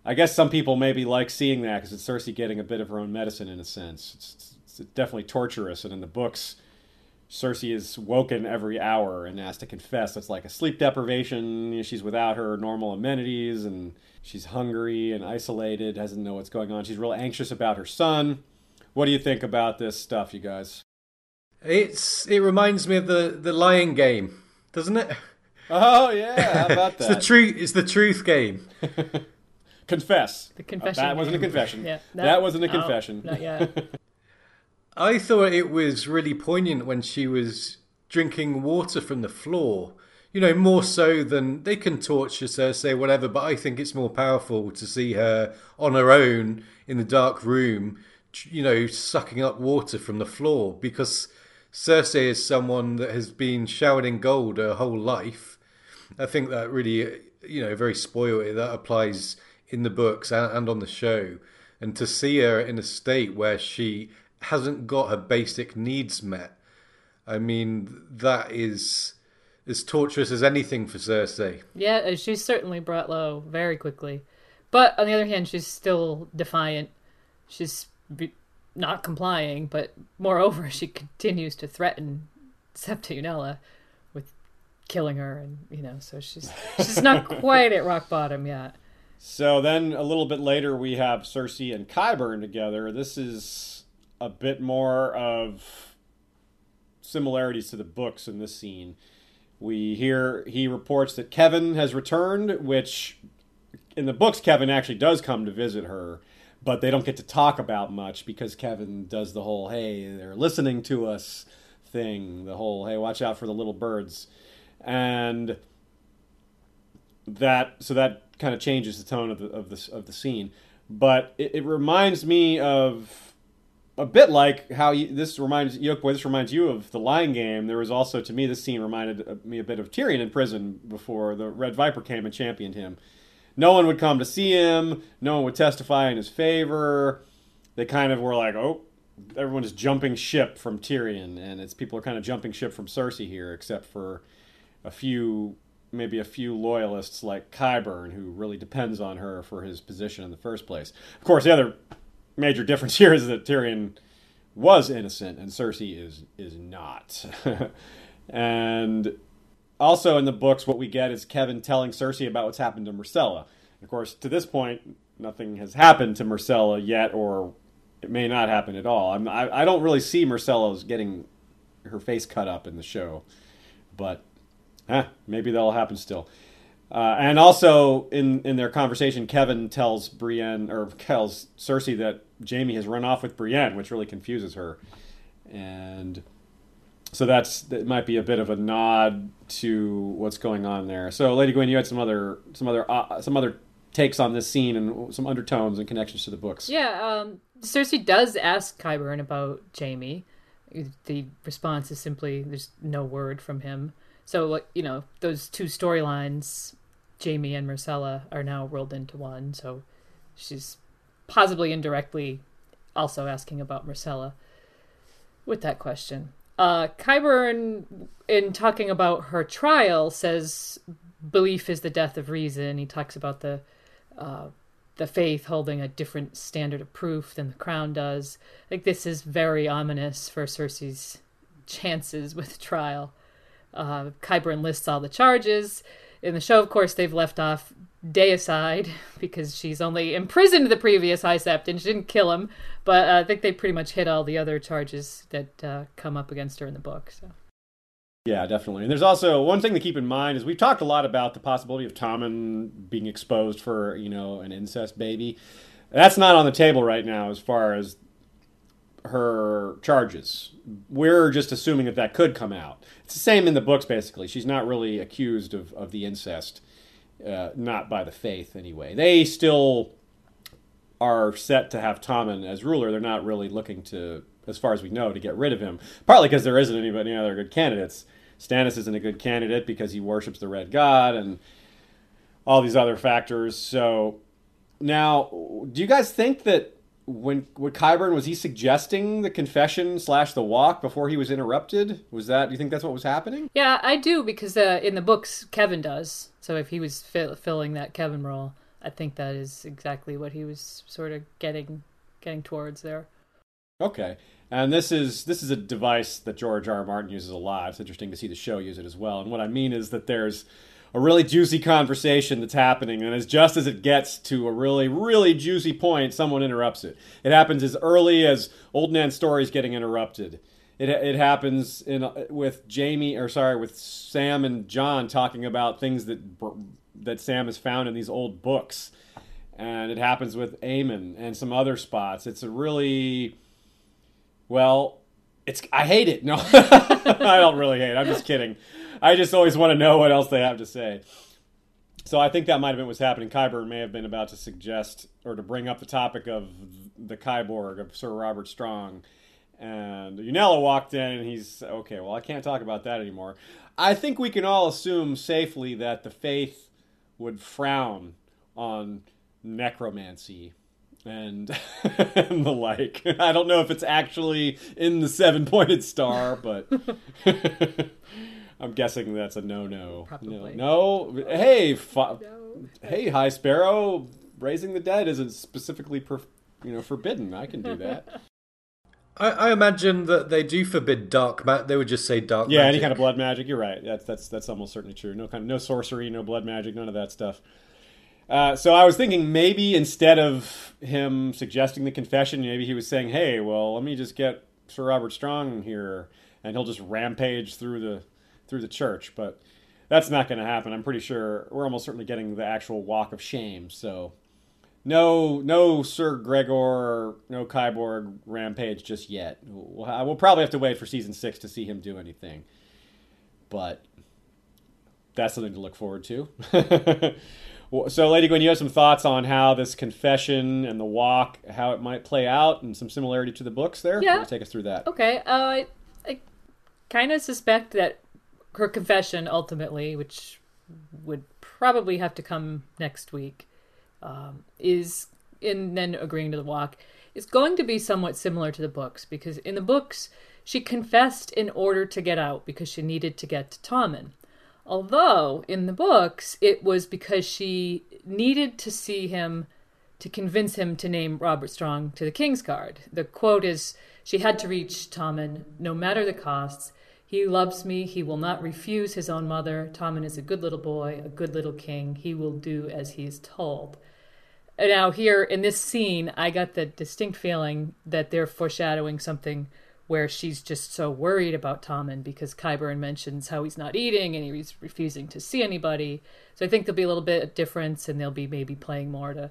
I guess some people maybe like seeing that because it's Cersei getting a bit of her own medicine in a sense. It's, it's, it's definitely torturous, and in the books, Cersei is woken every hour and has to confess. It's like a sleep deprivation. You know, she's without her normal amenities, and she's hungry and isolated. Doesn't know what's going on. She's real anxious about her son. What do you think about this stuff, you guys? It's it reminds me of the the lying game, doesn't it? Oh yeah, how about that? it's the truth. It's the truth game. confess. The confession. Uh, that wasn't a confession. yeah, no, that wasn't a confession. not yet. I thought it was really poignant when she was drinking water from the floor. You know, more so than they can torture Cersei, whatever. But I think it's more powerful to see her on her own in the dark room, you know, sucking up water from the floor because Cersei is someone that has been showered in gold her whole life. I think that really, you know, very spoiled. That applies in the books and on the show, and to see her in a state where she hasn't got her basic needs met, I mean, that is as torturous as anything for Cersei. Yeah, uh, she's certainly brought low very quickly. But on the other hand, she's still defiant. She's not complying, but moreover, she continues to threaten Septa Unella with killing her, and you know, so she's she's not quite at rock bottom yet. So then a little bit later, we have Cersei and Qyburn together. This is a bit more of similarities to the books in this scene. We hear he reports that Kevan has returned, which in the books Kevan actually does come to visit her, but they don't get to talk about much because Kevan does the whole "hey, they're listening to us" thing, the whole "hey, watch out for the little birds," and that so that kind of changes the tone of the of the of the scene. But it, it reminds me of a bit like how you, this reminds Boy. This reminds you of the Lion Game. There was also to me this scene reminded me a bit of Tyrion in prison before the Red Viper came and championed him. No one would come to see him. No one would testify in his favor. They kind of were like, oh, everyone is jumping ship from Tyrion, and it's people are kind of jumping ship from Cersei here, except for a few maybe a few loyalists like Qyburn, who really depends on her for his position in the first place. Of course, the other major difference here is that Tyrion was innocent and Cersei is is not. and also in the books, what we get is Kevan telling Cersei about what's happened to Myrcella. Of course, to this point, nothing has happened to Myrcella yet, or it may not happen at all. I'm, I, I don't really see Myrcella's getting her face cut up in the show, but eh, maybe that'll happen still. Uh, and also in in their conversation, Kevan tells Brienne or tells Cersei that Jaime has run off with Brienne, which really confuses her, and so that's that might be a bit of a nod to what's going on there. So, Lady Gwyn, you had some other some other uh, some other takes on this scene and some undertones and connections to the books. Yeah, um, Cersei does ask Qyburn about Jaime. The response is simply there's no word from him. So, like you know, those two storylines, Jaime and Myrcella are now rolled into one. So, she's possibly indirectly also asking about Myrcella with that question. Uh, Qyburn, in talking about her trial, says belief is the death of reason. He talks about the uh, the faith holding a different standard of proof than the crown does. Like this is very ominous for Cersei's chances with trial. Uh, Qyburn lists all the charges. In the show, of course, they've left off deicide because she's only imprisoned the previous High Sept and she didn't kill him. But uh, I think they pretty much hit all the other charges that uh, come up against her in the book. So. Yeah, definitely. And there's also one thing to keep in mind is we've talked a lot about the possibility of Tommen being exposed for you know an incest baby. That's not on the table right now as far as her charges. We're just assuming that that could come out. It's the same in the books, basically. She's not really accused of, of the incest, uh, not by the faith anyway. They still are set to have Tommen as ruler. They're not really looking to, as far as we know, to get rid of him. Partly because there isn't anybody any other good candidates. Stannis isn't a good candidate because he worships the Red God and all these other factors. So now, do you guys think that when with Qyburn was he suggesting the confession slash the walk before he was interrupted? Was that? Do you think that's what was happening? Yeah, I do because uh, in the books Kevan does. So if he was fi- filling that Kevan role, I think that is exactly what he was sort of getting getting towards there. Okay, and this is this is a device that George R. R. Martin uses a lot. It's interesting to see the show use it as well. And what I mean is that there's a really juicy conversation that's happening, and as just as it gets to a really, really juicy point, someone interrupts it. It happens as early as Old Nan's stories getting interrupted. It, it happens in with Jaime or sorry, with Sam and Jon talking about things that that Sam has found in these old books, and it happens with Aemon and some other spots. It's a really well, it's I hate it. No, I don't really hate it. I'm just kidding. I just always want to know what else they have to say. So I think that might have been what's happening. Qyburn may have been about to suggest or to bring up the topic of the Qyborg of Sir Robert Strong. And Unella walked in and he's, okay, well, I can't talk about that anymore. I think we can all assume safely that the faith would frown on necromancy and, and the like. I don't know if it's actually in the seven pointed star, but I'm guessing that's a no-no. Probably. No, no. hey, no. hey, High Sparrow, raising the dead isn't specifically, per, you know, forbidden. I can do that. I, I, imagine that they do forbid dark magic. They would just say dark. Yeah, magic. any kind of blood magic. You're right. That's that's that's almost certainly true. No kind of no sorcery, no blood magic, none of that stuff. Uh, so I was thinking maybe instead of him suggesting the confession, maybe he was saying, "Hey, well, let me just get Sir Robert Strong here, and he'll just rampage through the through the church." But that's not going to happen. I'm pretty sure we're almost certainly getting the actual walk of shame. So no, no Sir Gregor, no Kyborg rampage just yet. We'll, we'll probably have to wait for season six to see him do anything. But that's something to look forward to. so, Lady Gwyn, you have some thoughts on how this confession and the walk, how it might play out, and some similarity to the books there. Yeah. Take us through that. Okay. Uh, I, I kind of suspect that her confession ultimately, which would probably have to come next week, um, is in then agreeing to the walk, is going to be somewhat similar to the books because in the books she confessed in order to get out because she needed to get to Tommen. Although in the books it was because she needed to see him to convince him to name Robert Strong to the King's Guard. The quote is She had to reach Tommen, no matter the costs. He loves me. He will not refuse his own mother. Tommen is a good little boy, a good little king. He will do as he is told. Now, here in this scene, I got the distinct feeling that they're foreshadowing something where she's just so worried about Tommen because Qyburn mentions how he's not eating and he's refusing to see anybody. So I think there'll be a little bit of difference and they'll be maybe playing more to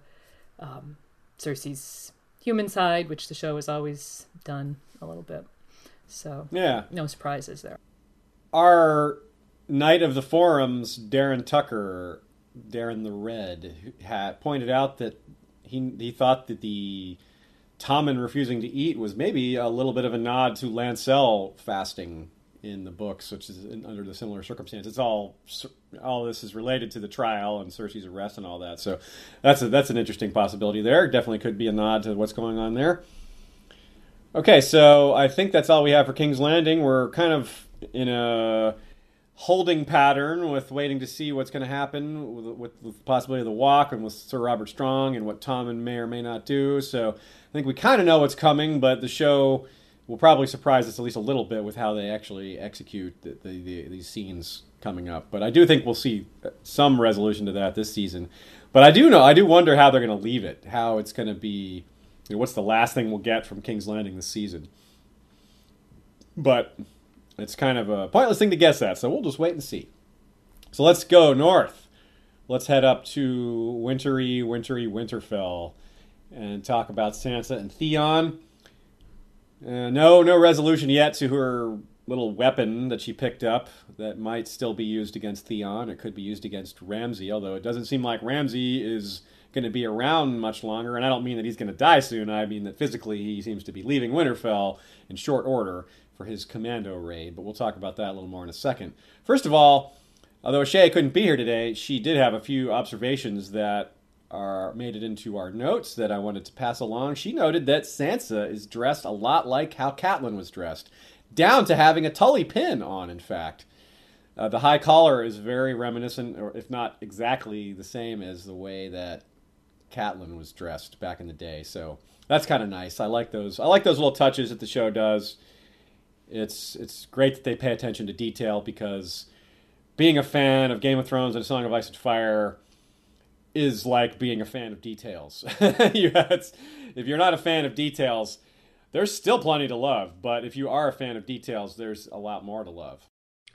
um, Cersei's human side, which the show has always done a little bit. So yeah, no surprises there. Our knight of the forums, Darren Tucker, Darren the Red, had pointed out that he he thought that the Tommen refusing to eat was maybe a little bit of a nod to Lancel fasting in the books, which is in, under the similar circumstances. It's all all this is related to the trial and Cersei's arrest and all that. So that's a, that's an interesting possibility there. Definitely could be a nod to what's going on there. Okay, so I think that's all we have for King's Landing. We're kind of in a holding pattern with waiting to see what's going to happen with, with, the possibility of the walk and with Sir Robert Strong and what Tommen may or may not do. So I think we kind of know what's coming, but the show will probably surprise us at least a little bit with how they actually execute the, the, the, these scenes coming up. But I do think we'll see uh, some resolution to that this season. But I do know, I do wonder how they're going to leave it, how it's going to be you know, what's the last thing we'll get from King's Landing this season? But it's kind of a pointless thing to guess at, so we'll just wait and see. So let's go north. Let's head up to wintry, wintry Winterfell and talk about Sansa and Theon. Uh, no, no resolution yet to her little weapon that she picked up that might still be used against Theon. It could be used against Ramsay, although it doesn't seem like Ramsay is going to be around much longer. And I don't mean that he's going to die soon. I mean that physically he seems to be leaving Winterfell in short order for his commando raid. But we'll talk about that a little more in a second. First of all, although Shay couldn't be here today, she did have a few observations that are made it into our notes that I wanted to pass along. She noted that Sansa is dressed a lot like how Catelyn was dressed, down to having a Tully pin on, in fact. Uh, the high collar is very reminiscent, or if not exactly the same as the way that Catelyn was dressed back in the day. So that's kind of nice. I like those. I like those little touches that the show does. It's it's great that they pay attention to detail because being a fan of Game of Thrones and A Song of Ice and Fire is like being a fan of details. if you're not a fan of details, there's still plenty to love. But if you are a fan of details, there's a lot more to love.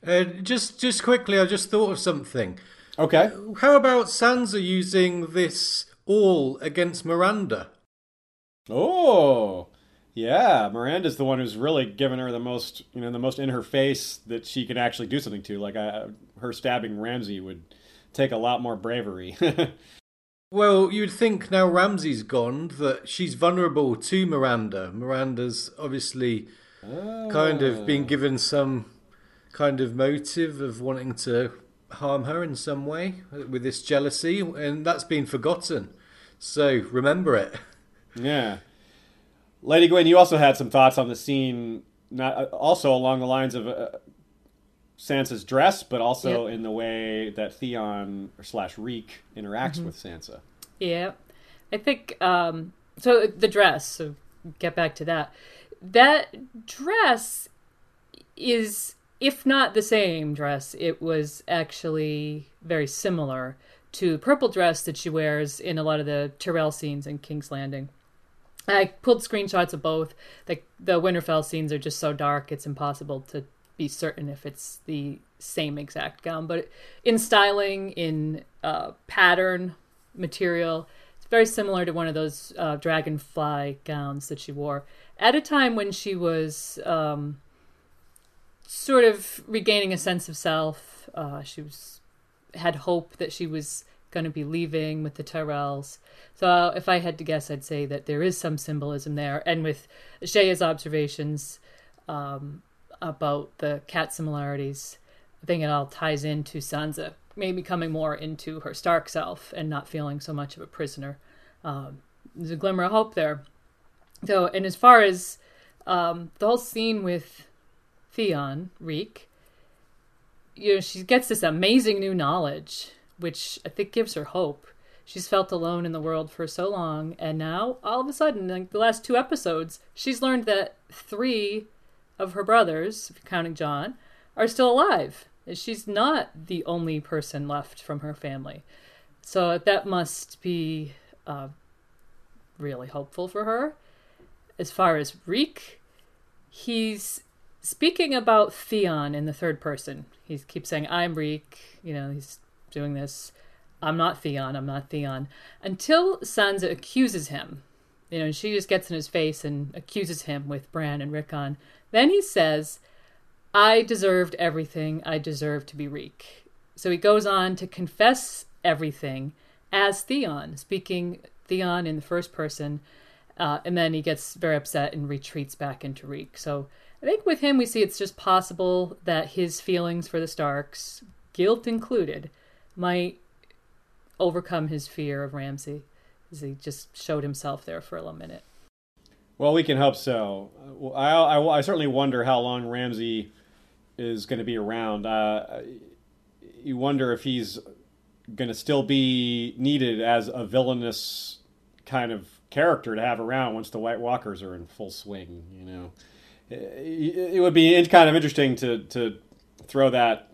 Uh, just just quickly, I just thought of something. Okay. How about Sansa using this all against Myranda. Oh, yeah. Myranda's the one who's really given her the most, you know, the most in her face that she can actually do something to. Like I, her stabbing Ramsay would take a lot more bravery. well, you'd think now Ramsay's gone that she's vulnerable to Myranda. Myranda's obviously oh. kind of been oh. given some kind of motive of wanting to harm her in some way with this jealousy, and that's been forgotten. So remember it. Yeah. Lady Gwyn, you also had some thoughts on the scene, not uh, also along the lines of uh, Sansa's dress, but also yep. in the way that Theon slash Reek interacts mm-hmm. with Sansa. Yeah, I think um, so. The dress. So get back to that. That dress is if not the same dress, it was actually very similar to the purple dress that she wears in a lot of the Tyrell scenes in King's Landing. I pulled screenshots of both. The, the Winterfell scenes are just so dark, it's impossible to be certain if it's the same exact gown. But in styling, in uh, pattern, material, it's very similar to one of those uh, dragonfly gowns that she wore at a time when she was um, sort of regaining a sense of self. Uh, she was had hope that she was going to be leaving with the Tyrells. So if I had to guess, I'd say that there is some symbolism there. And with Shaya's observations um, about the cat similarities, I think it all ties into Sansa maybe coming more into her Stark self and not feeling so much of a prisoner. Um, there's a glimmer of hope there. So, and as far as um, the whole scene with Theon, Reek, you know, she gets this amazing new knowledge, which I think gives her hope. She's felt alone in the world for so long, and now all of a sudden, like the last two episodes, she's learned that three of her brothers, counting Jon, are still alive. She's not the only person left from her family. So that must be uh, really hopeful for her. As far as Reek, he's speaking about Theon in the third person. He keeps saying, I'm Reek, you know, he's doing this. I'm not Theon, I'm not Theon. Until Sansa accuses him. You know, and she just gets in his face and accuses him with Bran and Rickon. Then he says, I deserved everything. I deserve to be Reek. So he goes on to confess everything as Theon, speaking Theon in the first person, uh, and then he gets very upset and retreats back into Reek. So I think with him, we see it's just possible that his feelings for the Starks, guilt included, might overcome his fear of Ramsay, as he just showed himself there for a little minute. Well, we can hope so. I, I, I certainly wonder how long Ramsay is going to be around. Uh, you wonder if he's going to still be needed as a villainous kind of character to have around once the White Walkers are in full swing. You know, it, would be kind of interesting to to throw that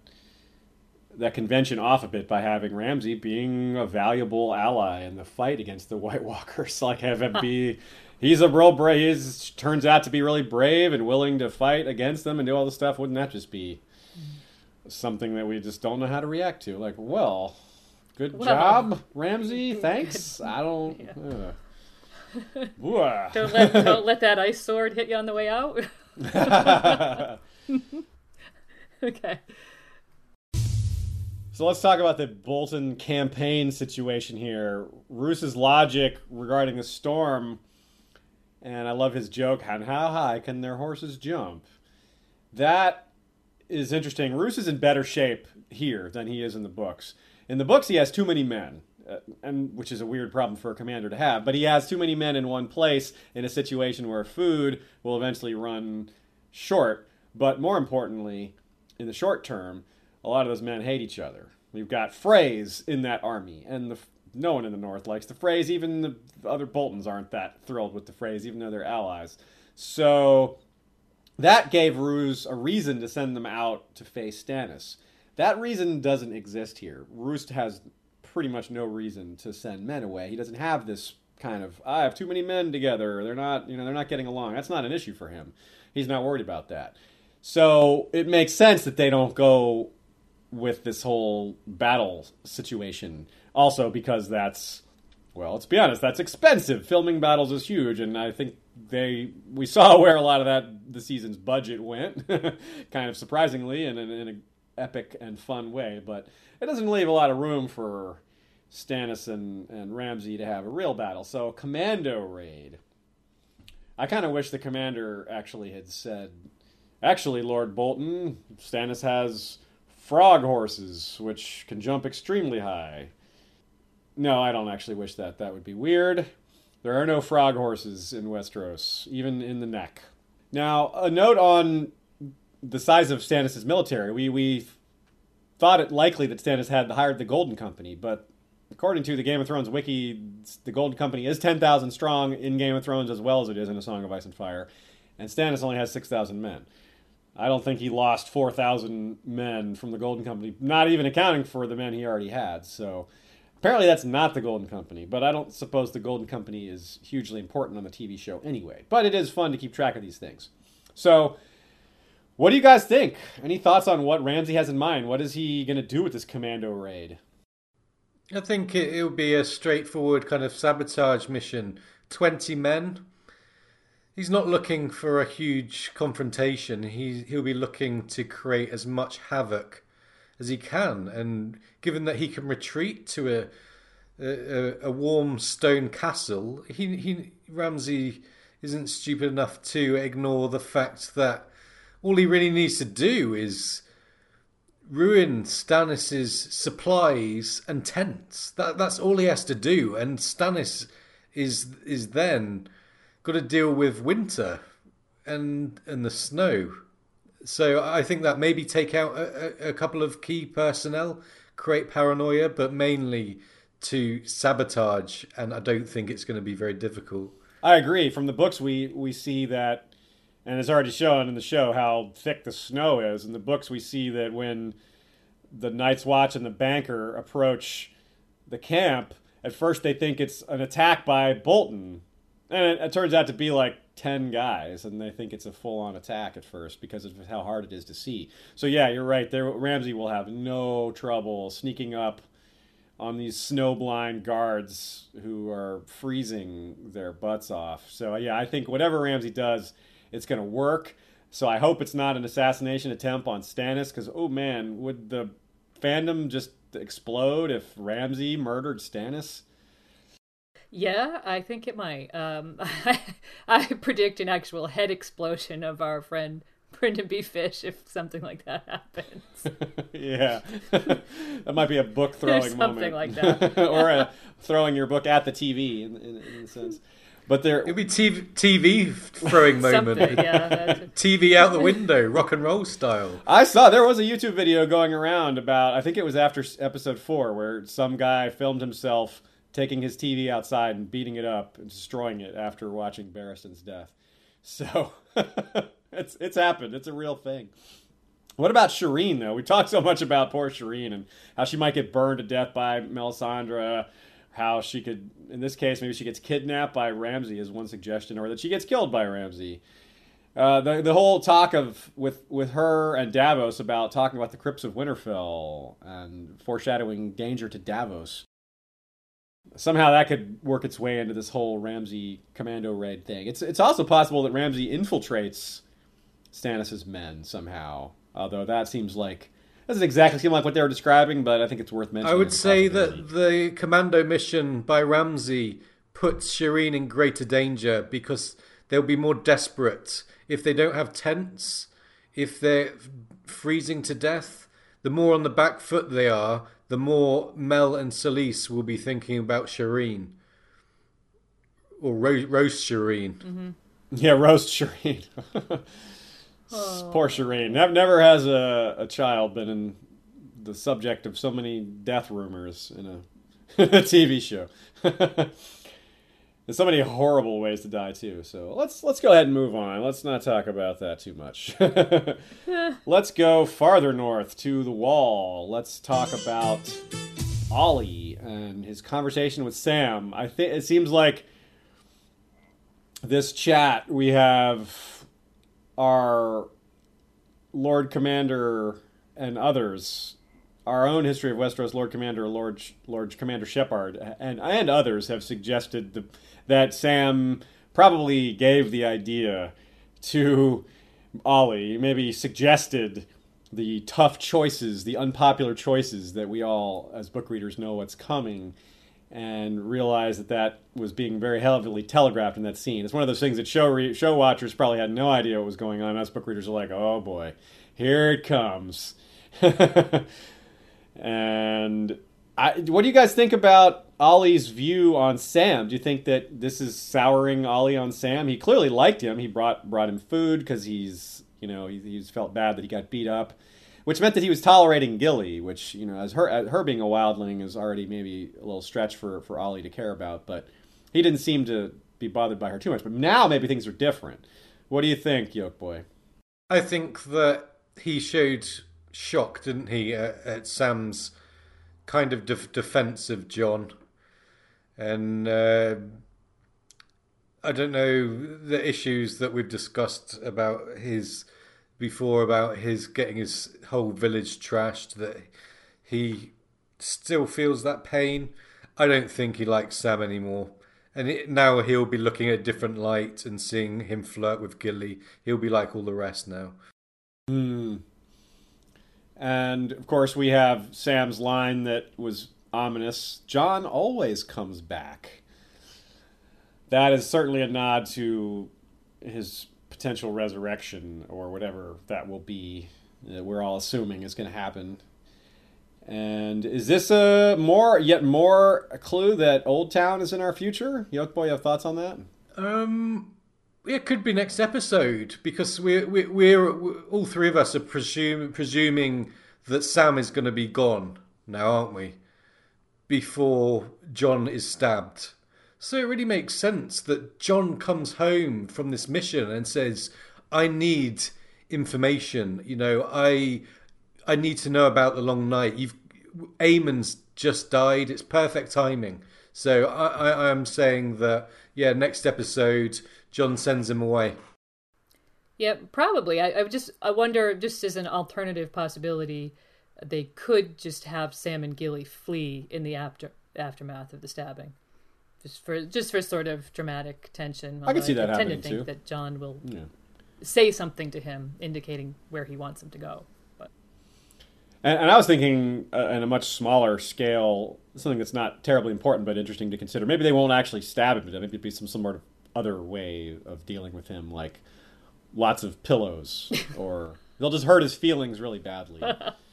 that convention off a bit by having Ramsay being a valuable ally in the fight against the White Walkers. Like have him be he's a real brave. He turns out to be really brave and willing to fight against them and do all this stuff. Wouldn't that just be something that we just don't know how to react to? Like, well, good well, job, Ramsay. Thanks. I don't. Yeah. Uh. don't let don't let that ice sword hit you on the way out. okay. So let's talk about the Bolton campaign situation here. Roose's logic regarding the storm and I love his joke on how high can their horses jump. That is interesting. Roose is in better shape here than he is in the books. In the books, he has too many men, uh, and which is a weird problem for a commander to have. But he has too many men in one place in a situation where food will eventually run short. But more importantly, in the short term, a lot of those men hate each other. We've got Freys in that army, and the no one in the North likes the Freys. Even the other Boltons aren't that thrilled with the Freys, even though they're allies. So that gave Roose a reason to send them out to face Stannis. That reason doesn't exist here. Roose has pretty much no reason to send men away. He doesn't have this kind of I have too many men together. They're not, you know, they're not getting along. That's not an issue for him. He's not worried about that. So it makes sense that they don't go with this whole battle situation also, because that's, well, let's be honest, that's expensive. Filming battles is huge, and I think they we saw where a lot of that the season's budget went, kind of surprisingly, and in, in an epic and fun way. But it doesn't leave a lot of room for Stannis and, and Ramsay to have a real battle. So, commando raid. I kind of wish the commander actually had said, actually, Lord Bolton, Stannis has frog horses, which can jump extremely high. No, I don't actually wish that. That would be weird. There are no frog horses in Westeros, even in the neck. Now, a note on the size of Stannis' military. We we thought it likely that Stannis had hired the Golden Company, but according to the Game of Thrones wiki, the Golden Company is 10,000 strong in Game of Thrones as well as it is in A Song of Ice and Fire, and Stannis only has 6,000 men. I don't think he lost 4,000 men from the Golden Company, not even accounting for the men he already had. So Apparently, that's not the Golden Company, but I don't suppose the Golden Company is hugely important on the TV show anyway. But it is fun to keep track of these things. So, what do you guys think? Any thoughts on what Ramsay has in mind? What is he going to do with this commando raid? I think it, it'll be a straightforward kind of sabotage mission. 20 men. He's not looking for a huge confrontation. He, he'll be looking to create as much havoc as he can. And given that he can retreat to a a, a warm stone castle, he, he Ramsay isn't stupid enough to ignore the fact that all he really needs to do is ruin Stannis's supplies and tents. That that's all he has to do, and Stannis is is then got to deal with winter and and the snow. So I think that maybe take out a, a couple of key personnel, create paranoia, but mainly to sabotage. And I don't think it's going to be very difficult. I agree. From the books, we we see that, and it's already shown in the show how thick the snow is. In the books, we see that when the Night's Watch and the banker approach the camp, at first they think it's an attack by Bolton, and it, it turns out to be like 10 guys and they think it's a full-on attack at first because of how hard it is to see. So yeah you're right. There ramsay will have no trouble sneaking up on these snowblind guards who are freezing their butts off. So yeah i think whatever ramsay does it's going to work so i hope it's not an assassination attempt on stannis because oh man would the fandom just explode if ramsay murdered stannis yeah, I think it might. Um, I, I predict an actual head explosion of our friend Brynden B. Fish if something like that happens. yeah, that might be a book throwing something moment, like that, or a, throwing your book at the TV in, in, in a sense. But there, it'd be TV, TV throwing moment. yeah, TV out the window, rock and roll style. I saw there was a YouTube video going around about. I think it was after episode four, where some guy filmed himself taking his TV outside and beating it up and destroying it after watching Barristan's death. So it's it's happened. It's a real thing. What about Shireen though? We talked so much about poor Shireen and how she might get burned to death by Melisandre. How she could, in this case, maybe she gets kidnapped by Ramsay is one suggestion, or that she gets killed by Ramsay. Uh, the the whole talk of with with her and Davos about talking about the crypts of Winterfell and foreshadowing danger to Davos somehow that could work its way into this whole Ramsay commando raid thing. It's it's also possible that Ramsay infiltrates Stannis's men somehow. Although that seems like doesn't exactly seem like what they were describing, but I think it's worth mentioning. I would say that the commando mission by Ramsay puts Shireen in greater danger because they'll be more desperate if they don't have tents, if they're freezing to death. The more on the back foot they are, the more Mel and Selyse will be thinking about Shireen. Or ro- roast Shireen. Mm-hmm. Yeah, roast Shireen. oh. Poor Shireen. Never has a, a child been in the subject of so many death rumors in a, a TV show. There's so many horrible ways to die too. So let's let's go ahead and move on. Let's not talk about that too much. let's go farther north to the wall. Let's talk about Ollie and his conversation with Sam. I think it seems like this chat we have our Lord Commander and others our own history of Westeros Lord Commander Lord Lord Commander Shepard and and others have suggested the that Sam probably gave the idea to Ollie, maybe suggested the tough choices, the unpopular choices that we all, as book readers, know what's coming, and realized that that was being very heavily telegraphed in that scene. It's one of those things that show re- show watchers probably had no idea what was going on. Us book readers are like, oh boy, here it comes. and I, what do you guys think about Olly's view on Sam? Do you think that this is souring Olly on Sam? He clearly liked him. He brought brought him food because he's you know he, he's felt bad that he got beat up, which meant that he was tolerating Gilly, which you know as her as her being a wildling is already maybe a little stretch for for Olly to care about. But he didn't seem to be bothered by her too much. But now maybe things are different. What do you think, Yolkboy? I think that he showed shock, didn't he, at, at Sam's kind of def- defense of Jon, and uh, I don't know the issues that we've discussed about his before about his getting his whole village trashed. That he still feels that pain. I don't think he likes Sam anymore. And it, now he'll be looking at different light and seeing him flirt with Gilly. He'll be like all the rest now. Hmm. And of course, we have Sam's line that was ominous Jon always comes back. That is certainly a nod to his potential resurrection or whatever that will be. That we're all assuming is going to happen. And is this a more, yet more a clue that Old Town is in our future? Yolkboy, you have thoughts on that? Um, it could be next episode because we're we're, we're all three of us are presume, presuming that Sam is going to be gone now, aren't we? Before Jon is stabbed. So it really makes sense that Jon comes home from this mission and says, "I need information. You know, I I need to know about the long night. You've Aemon's just died. It's perfect timing. So I, I, I am saying that yeah, next episode Jon sends him away. Yeah, probably. I, I just I wonder, just as an alternative possibility, they could just have Sam and Gilly flee in the after aftermath of the stabbing, just for just for sort of dramatic tension. I can see that I tend happening to think too. that Jon will Yeah. say something to him, indicating where he wants him to go. But And, and I was thinking, uh, on a much smaller scale, something that's not terribly important but interesting to consider. Maybe they won't actually stab him, maybe it'd be some sort of other way of dealing with him, like lots of pillows, or they'll just hurt his feelings really badly.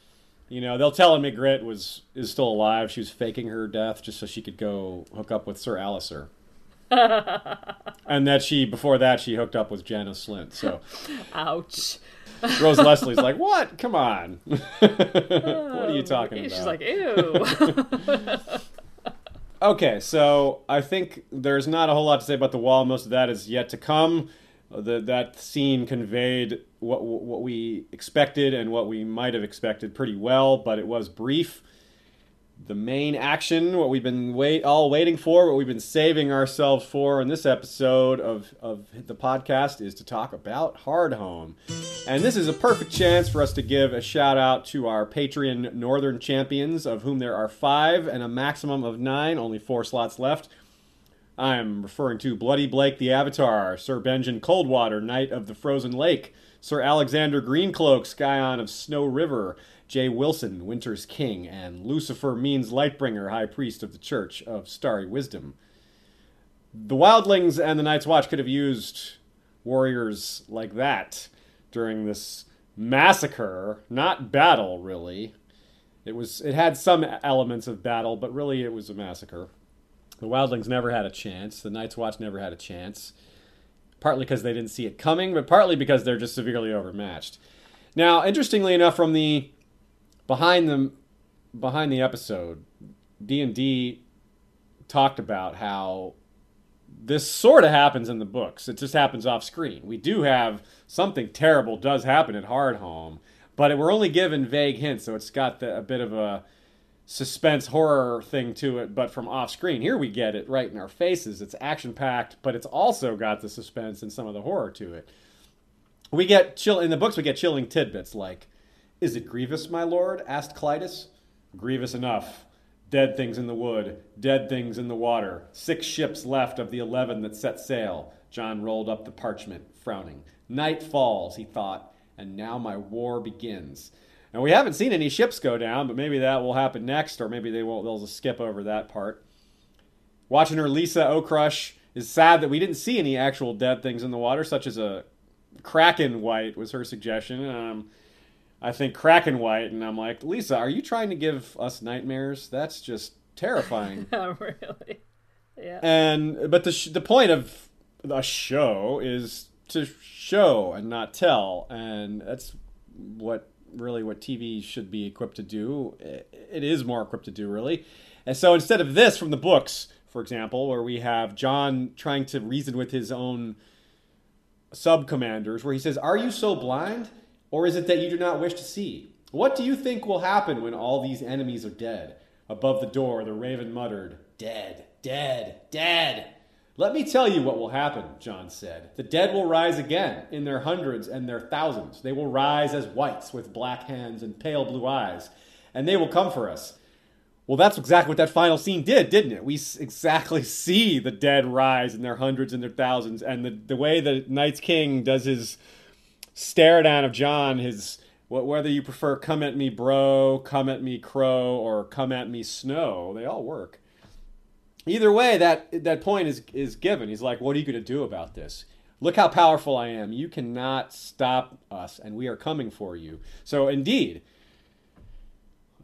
You know, they'll tell him Ygritte was is still alive. She was faking her death just so she could go hook up with Sir Alliser. and that she before that she hooked up with Janos Slynt. So ouch. Rose Leslie's like, "What? Come on! what are you talking She's about?" She's like, ew. Okay, so I think there's not a whole lot to say about the wall. Most of that is yet to come. The, that scene conveyed what what we expected and what we might have expected pretty well, but it was brief. The main action, what we've been wait all waiting for, what we've been saving ourselves for in this episode of, of the podcast, is to talk about Hardhome. And this is a perfect chance for us to give a shout out to our Patreon Northern champions, of whom there are five and a maximum of nine, only four slots left. I'm referring to Bloody Blake the Avatar, Sir Benjamin Coldwater, Knight of the Frozen Lake, Sir Alexander Greencloak, Scion of Snow River, Jay Wilson, Winter's King, and Lucifer Means Lightbringer, High Priest of the Church of Starry Wisdom. The Wildlings and the Night's Watch could have used warriors like that during this massacre, not battle, really. It was it had some elements of battle, but really it was a massacre. The Wildlings never had a chance. The Night's Watch never had a chance. Partly because they didn't see it coming, but partly because they're just severely overmatched. Now, interestingly enough, from the behind the behind the episode, D and D talked about how this sort of happens in the books. It just happens off screen. We do have something terrible does happen at Hardhome, but we're only given vague hints, so it's got the, a bit of a suspense horror thing to it, but from off screen. Here we get it right in our faces. It's action packed, but it's also got the suspense and some of the horror to it. We get chill in the books. We get chilling tidbits like, "Is it Grievous, my lord?" asked Clydas. Grievous enough. Dead things in the wood, dead things in the water. Six ships left of the eleven that set sail. Jon rolled up the parchment, frowning. Night falls, he thought, and now my war begins. And we haven't seen any ships go down, but maybe that will happen next, or maybe they won't. They'll just skip over that part. Watching her, Lisa Okrush is sad that we didn't see any actual dead things in the water, such as a kraken white was her suggestion. Um, I think kraken white, and I'm like, Lisa, are you trying to give us nightmares? That's just terrifying. Oh, really. Yeah. and but the sh- the point of a show is to show and not tell, and that's what really what TV should be equipped to do. It is more equipped to do really, and so instead of this from the books, for example, where we have Jon trying to reason with his own sub commanders, where he says, "Are you so blind, or is it that you do not wish to see? What do you think will happen when all these enemies are dead? Above the door, the raven muttered, Dead, dead, dead. Let me tell you what will happen, Jon said. The dead will rise again, in their hundreds and their thousands. They will rise as whites with black hands and pale blue eyes, and they will come for us. Well, that's exactly what that final scene did, didn't it? We exactly see the dead rise in their hundreds and their thousands, and the, the way the Night's King does his stare down of Jon, his whether you prefer "come at me, bro," "come at me, crow," or "come at me, snow," they all work. Either way, that that point is is given. He's like, "What are you going to do about this?" Look how powerful I am. You cannot stop us, and we are coming for you. So, indeed,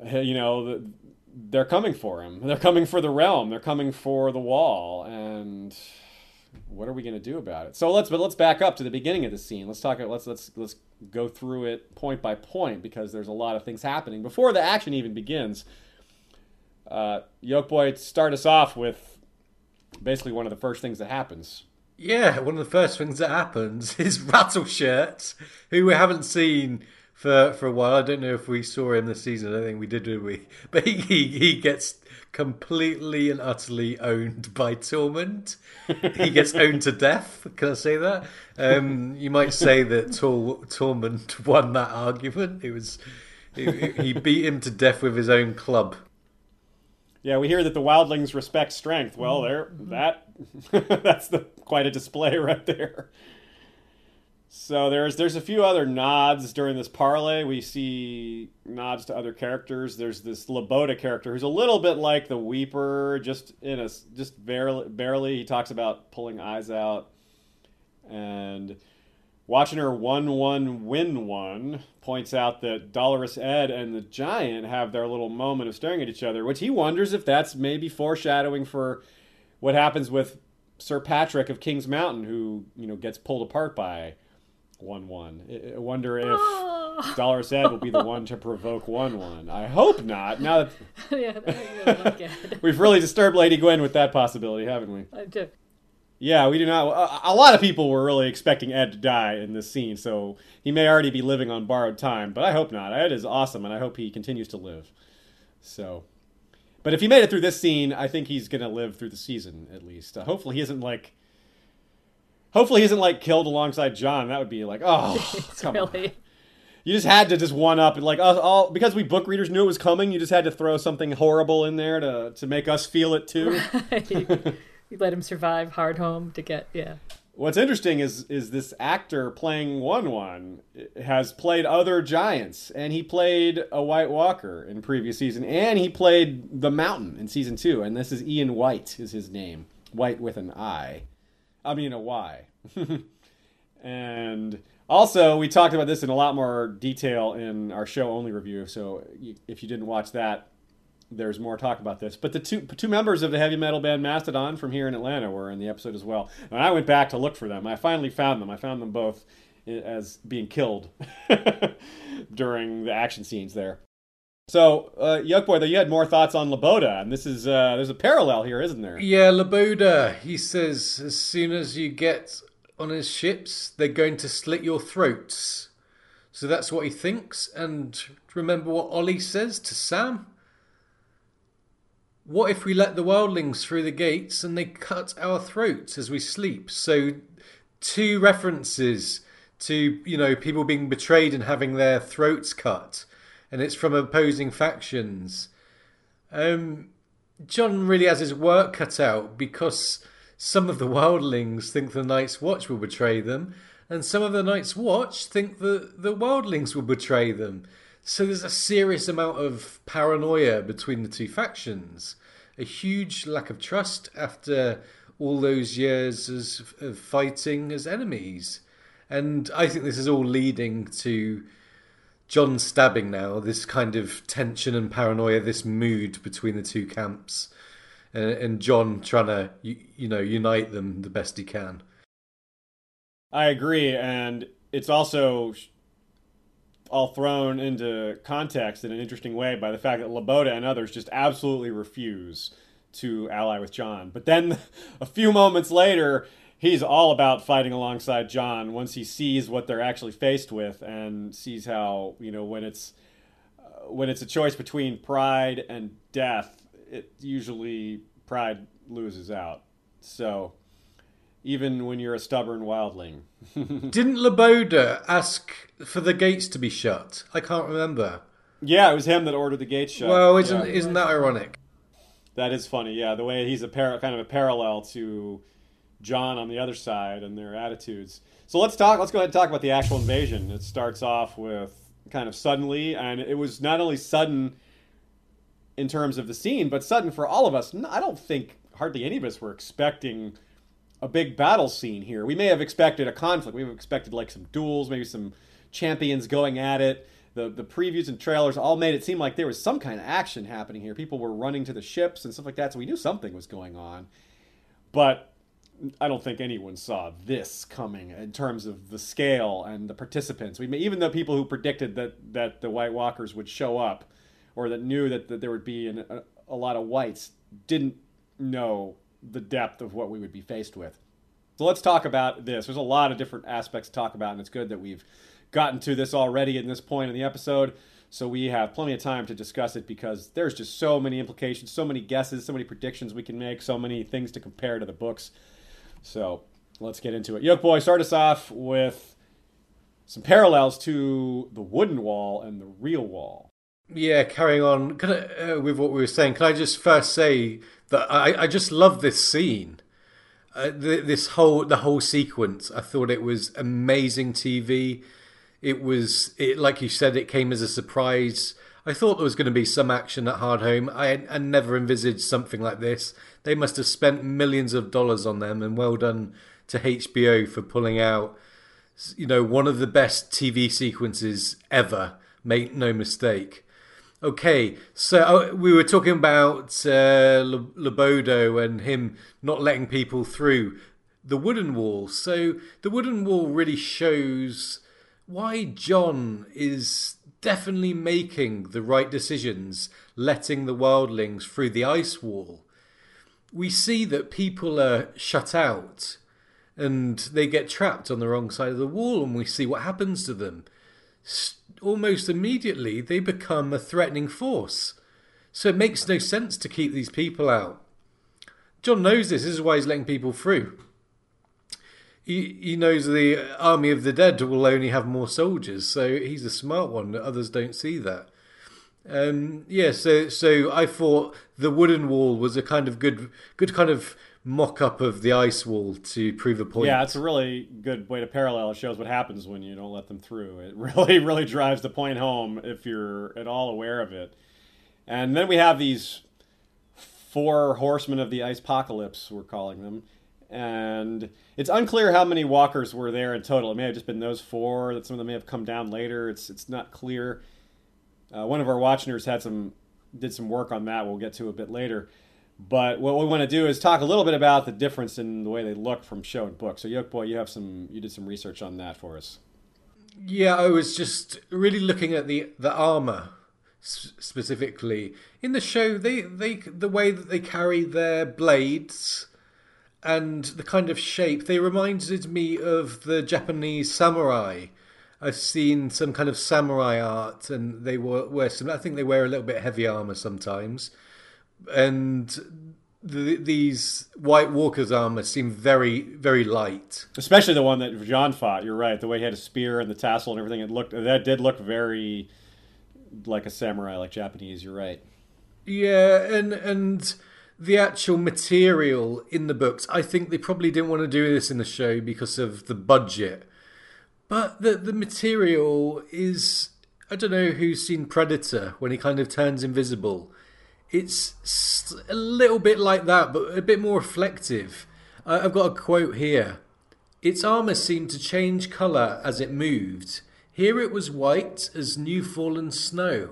you know, they're coming for him. They're coming for the realm. They're coming for the wall. And what are we going to do about it? So let's but let's back up to the beginning of the scene. Let's talk. Let's let's let's go through it point by point because there's a lot of things happening before the action even begins. Uh, Yolkboy, start us off with basically one of the first things that happens. Yeah, one of the first things that happens is Rattleshirt, who we haven't seen for for a while. I don't know if we saw him this season. I don't think we did, did we? But he he gets completely and utterly owned by Tormund. he gets owned to death. Can I say that? Um, you might say that Tor, Tormund won that argument. It was he, he beat him to death with his own club. Yeah, we hear that the wildlings respect strength. Well, mm-hmm. there that that's the quite a display right there. So there's there's a few other nods during this parlay. We see nods to other characters. There's this Loboda character who's a little bit like the Weeper, just in a just barely barely. He talks about pulling eyes out, and watching her one one win one points out that Dolorous Edd and the Giant have their little moment of staring at each other, which he wonders if that's maybe foreshadowing for what happens with Sir Patrek of King's Mountain, who you know gets pulled apart by Wun Wun. I wonder if oh. Dolorous Edd will be the one to provoke Wun Wun. I hope not. Now that yeah, we've really disturbed Lady Gwyn with that possibility, haven't we? I do. Yeah, we do not. A, a, lot of people were really expecting Edd to die in this scene, so he may already be living on borrowed time. But I hope not. Edd is awesome, and I hope he continues to live. So, but if he made it through this scene, I think he's gonna live through the season at least. Uh, hopefully, he isn't like Hopefully, he isn't like killed alongside Jon. That would be like, oh, come really... on. You just had to just one up and like all, all because we book readers knew it was coming. You just had to throw something horrible in there to to make us feel it too. Right. You let him survive Hardhome to get yeah. What's interesting is is this actor playing Wun Wun has played other giants, and he played a White Walker in previous season, and he played the Mountain in season two, and this is Ian Whyte is his name, White with an I. I mean a Y. and also, we talked about this in a lot more detail in our show only review. So if you didn't watch that, there's more talk about this. But the two two members of the heavy metal band Mastodon from here in Atlanta were in the episode as well. And I went back to look for them. I finally found them. I found them both as being killed during the action scenes there. So, uh, Boy, though, you had more thoughts on Loboda, and this is uh, there's a parallel here, isn't there? Yeah, Loboda. He says as soon as you get on his ships, they're going to slit your throats. So that's what he thinks. And remember what Olly says to Sam. What if we let the wildlings through the gates and they cut our throats as we sleep? So, two references to you know people being betrayed and having their throats cut and it's from opposing factions. Um, Jon really has his work cut out because some of the wildlings think the Night's Watch will betray them, and some of the Night's Watch think that the wildlings will betray them. So there's a serious amount of paranoia between the two factions, a huge lack of trust after all those years of fighting as enemies. And I think this is all leading to Jon stabbing now, this kind of tension and paranoia, this mood between the two camps, uh, and, and Jon trying to you, you know unite them the best he can. I agree, and it's also all thrown into context in an interesting way by the fact that Loboda and others just absolutely refuse to ally with Jon. But then a few moments later, he's all about fighting alongside Jon once he sees what they're actually faced with and sees how you know when it's uh, when it's a choice between pride and death, it usually pride loses out. So even when you're a stubborn wildling. Didn't Loboda ask for the gates to be shut? I can't remember. Yeah, it was him that ordered the gates shut. Well, isn't yeah. isn't that ironic? That is funny. Yeah, the way he's a par- kind of a parallel to Jon on the other side and their attitudes. So let's talk. Let's go ahead and talk about the actual invasion. It starts off with kind of suddenly, and it was not only sudden in terms of the scene, but sudden for all of us. I don't think hardly any of us were expecting a big battle scene here. We may have expected a conflict. We have expected like some duels, maybe some champions going at it. The the previews and trailers all made it seem like there was some kind of action happening here. People were running to the ships and stuff like that, so we knew something was going on. But I don't think anyone saw this coming in terms of the scale and the participants. We may, even the people who predicted that that the White Walkers would show up, or that knew that, that there would be an, a, a lot of whites, didn't know the depth of what we would be faced with. So let's talk about this. There's a lot of different aspects to talk about, and it's good that we've gotten to this already in this point in the episode. So we have plenty of time to discuss it because there's just so many implications, so many guesses, so many predictions we can make, so many things to compare to the books. So let's get into it. Yolkboy, start us off with some parallels to the wooden wall and the real wall. Yeah, carrying on I, uh, with what we were saying, can I just first say that I, I just love this scene. Uh, the, this whole the whole sequence, I thought it was amazing TV. It was it like you said, it came as a surprise. I thought there was going to be some action at Hardhome. I, I never envisaged something like this. They must have spent millions of dollars on them, and well done to HBO for pulling out, you know, one of the best TV sequences ever. Make no mistake. Okay, so uh, we were talking about uh, Loboda and him not letting people through the wooden wall. So the wooden wall really shows why Jon is definitely making the right decisions, letting the wildlings through the ice wall. We see that people are shut out and they get trapped on the wrong side of the wall, and we see what happens to them almost immediately they become a threatening force. So it makes no sense to keep these people out. Jon knows this. This is why he's letting people through. He, he knows the army of the dead will only have more soldiers, so he's a smart one. Others don't see that. Um, yeah, so so I thought the wooden wall was a kind of good good kind of mock up of the ice wall to prove a point. Yeah, it's a really good way to parallel. It shows what happens when you don't let them through. It really, really drives the point home if you're at all aware of it. And then we have these four horsemen of the ice apocalypse, we're calling them. And it's unclear how many walkers were there in total. It may have just been those four. That some of them may have come down later. It's it's not clear. Uh, one of our watchers had some did some work on that. We'll get to a bit later. But what we want to do is talk a little bit about the difference in the way they look from show and book. So, Yolkboy, you have some, you did some research on that for us. Yeah, I was just really looking at the the armor specifically in the show. They they the way that they carry their blades and the kind of shape they reminded me of the Japanese samurai. I've seen some kind of samurai art, and they wear, wear some. I think they wear a little bit heavy armor sometimes and the, these White Walkers' armor seem very, very light. Especially the one that Jon fought. You're right. The way he had a spear and the tassel and everything. It looked that did look very like a samurai, like Japanese. You're right. Yeah, and and the actual material in the books, I think they probably didn't want to do this in the show because of the budget. But the the material is I don't know who's seen Predator when he kind of turns invisible it's a little bit like that, but a bit more reflective. I've got a quote here. Its armour seemed to change colour as it moved. Here it was white as new fallen snow.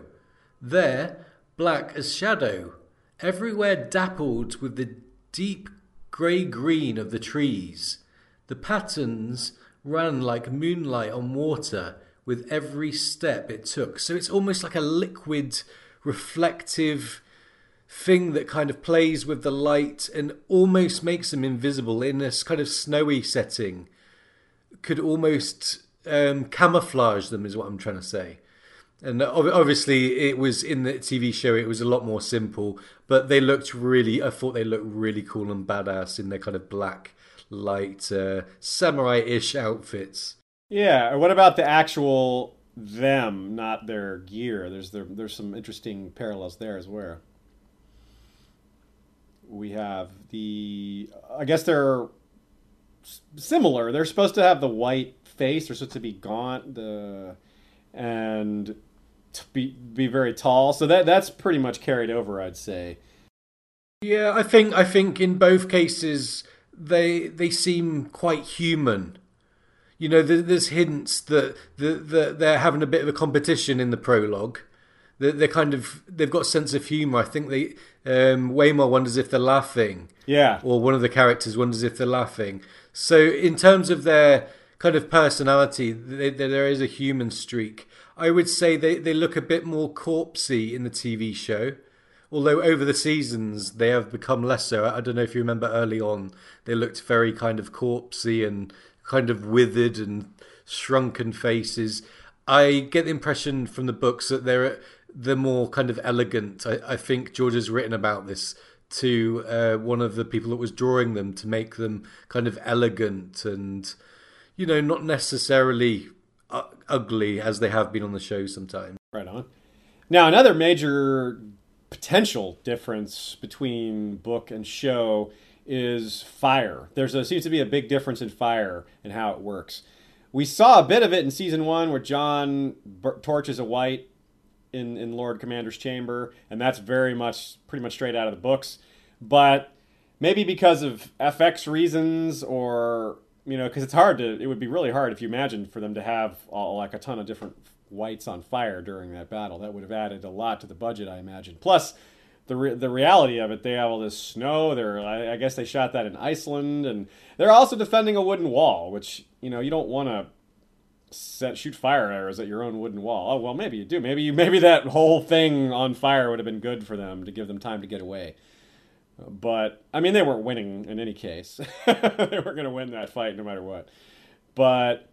There, black as shadow. Everywhere dappled with the deep grey green of the trees. The patterns ran like moonlight on water with every step it took. So it's almost like a liquid, reflective thing that kind of plays with the light and almost makes them invisible in this kind of snowy setting could almost um, camouflage them is what i'm trying to say And obviously, it was in the TV show. It was a lot more simple, but they looked really. I thought they looked really cool and badass in their kind of black, light, uh, samurai-ish outfits. Yeah. What about the actual them, not their gear? There's there, there's some interesting parallels there as well. We have the. I guess they're similar. They're supposed to have the white face. They're supposed to be gaunt. The and be be very tall. So that that's pretty much carried over, I'd say. Yeah, I think I think in both cases they they seem quite human. You know, there's hints that, that, they're having a bit of a competition in the prologue. They're, they're kind of they've got sense of humor. I think they um, Waymar wonders if they're laughing. Yeah. Or one of the characters wonders if they're laughing. So in terms of their kind of personality, they, they, there is a human streak. I would say they, they look a bit more corpsey in the TV show. Although over the seasons they have become less so. I don't know if you remember early on, they looked very kind of corpsey and kind of withered and shrunken faces. I get the impression from the books that they're they're more kind of elegant. I, I think George has written about this to uh, one of the people that was drawing them to make them kind of elegant and you know not necessarily uh, ugly as they have been on the show sometimes. Right on. Now another major potential difference between book and show is fire. There's a, seems to be a big difference in fire and how it works. We saw a bit of it in season one where Jon torches a white in, in Lord Commander's chamber, and that's very much pretty much straight out of the books. But maybe because of FX reasons or you know, because it's hard to, it would be really hard if you imagined for them to have all, like a ton of different whites on fire during that battle. That would have added a lot to the budget, I imagine. Plus, the re- the reality of it, they have all this snow. They're, I, I guess they shot that in Iceland, and they're also defending a wooden wall, which you know you don't want to set shoot fire arrows at your own wooden wall. Oh well, maybe you do. Maybe you maybe that whole thing on fire would have been good for them to give them time to get away. But I mean, they weren't winning in any case. they weren't going to win that fight no matter what. But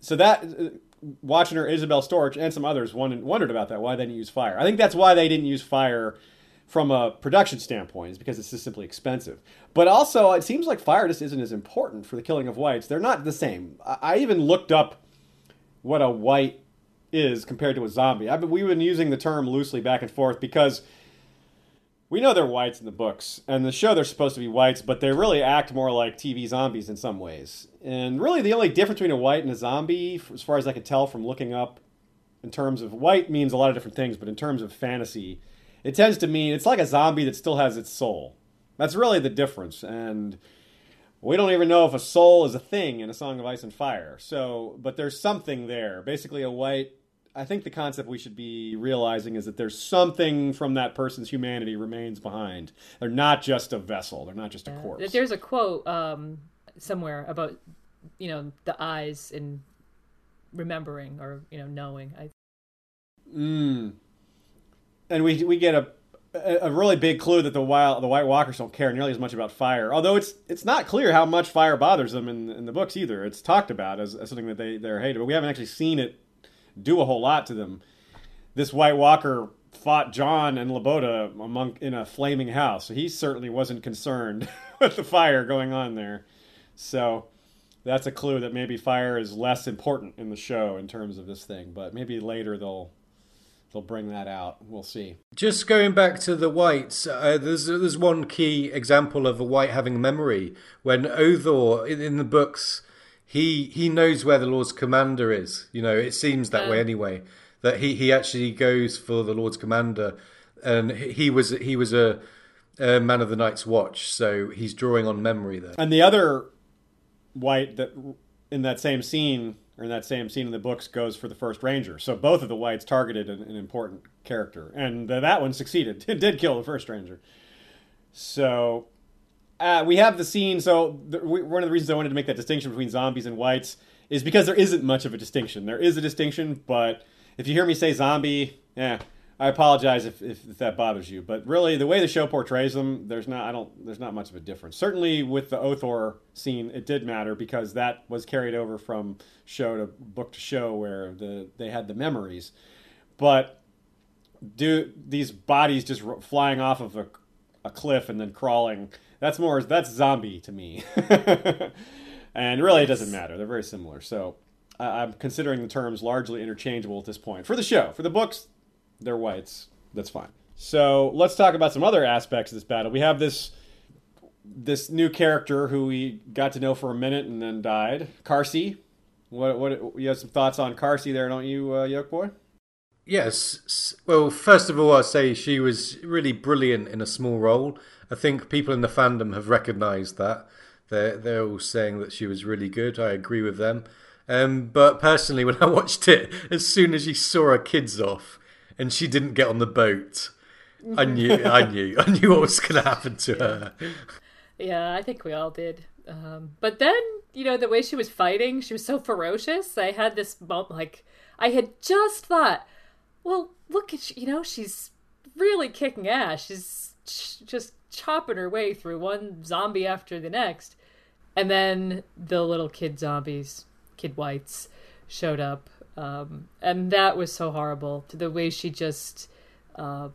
so that uh, watching her Isabel Storch and some others wondered, wondered about that why they didn't use fire. I think that's why they didn't use fire from a production standpoint is because it's just simply expensive. But also, it seems like fire just isn't as important for the killing of whites. They're not the same. I even looked up what a white is compared to a zombie. I've been, we've been using the term loosely back and forth because we know they're whites in the books, and the show they're supposed to be whites, but they really act more like TV zombies in some ways. And really, the only difference between a white and a zombie, as far as I can tell from looking up, in terms of white means a lot of different things, but in terms of fantasy, it tends to mean it's like a zombie that still has its soul. That's really the difference. And we don't even know if a soul is a thing in A Song of Ice and Fire. So, but there's something there. Basically, a white. I think the concept we should be realizing is that there's something from that person's humanity remains behind. They're not just a vessel. They're not just a corpse. There's a quote um, somewhere about you know the eyes and remembering or you know knowing. I. Mm and we we get a a really big clue that the wild the White Walkers don't care nearly as much about fire. Although it's it's not clear how much fire bothers them in in the books either. It's talked about as, as something that they they're hated, but we haven't actually seen it do a whole lot to them. This White Walker fought Jon and Loboda among in a flaming house, so he certainly wasn't concerned with the fire going on there. So that's a clue that maybe fire is less important in the show in terms of this thing, but maybe later they'll they'll bring that out. We'll see. Just going back to the whites, uh, there's there's one key example of a white having memory when Othor in, in, the books he he knows where the Lord's commander is. You know, it seems that way anyway. That he, he actually goes for the Lord's commander, and he was he was a, a man of the Night's Watch, so he's drawing on memory there. And the other white that in that same scene or in that same scene in the books goes for the first ranger. So both of the whites targeted an, an important character, and that one succeeded. It did kill the first ranger. So uh, we have the scene. So the, we, one of the reasons I wanted to make that distinction between zombies and whites is because there isn't much of a distinction. There is a distinction, but if you hear me say zombie, yeah, I apologize if, if, if, that bothers you, but really the way the show portrays them, there's not I don't there's not much of a difference. Certainly with the Othor scene, it did matter because that was carried over from show to book to show where the they had the memories, but do these bodies just flying off of a, a cliff and then crawling? That's more that's zombie to me, and really it doesn't matter. They're very similar. So I'm considering the terms largely interchangeable at this point for the show. For the books, they're whites. That's fine. So let's talk about some other aspects of this battle. We have this this new character who we got to know for a minute and then died. Karsi. What what you have some thoughts on Karsi there, don't you, uh, Yolkboy? Yes. Well, first of all, I'd say she was really brilliant in a small role. I think people in the fandom have recognised that. They're they're all saying that she was really good. I agree with them. Um, but personally, when I watched it, as soon as she saw her kids off, and she didn't get on the boat. I knew, I knew, I knew what was going to happen to yeah. her. Yeah, I think we all did. Um, but then, you know, the way she was fighting, she was so ferocious. I had this moment, like, I had just thought, well, look at, you know, she's really kicking ass. She's ch- just chopping her way through one zombie after the next. And then the little kid zombies, kid whites, showed up um, and that was so horrible. The way she just uh,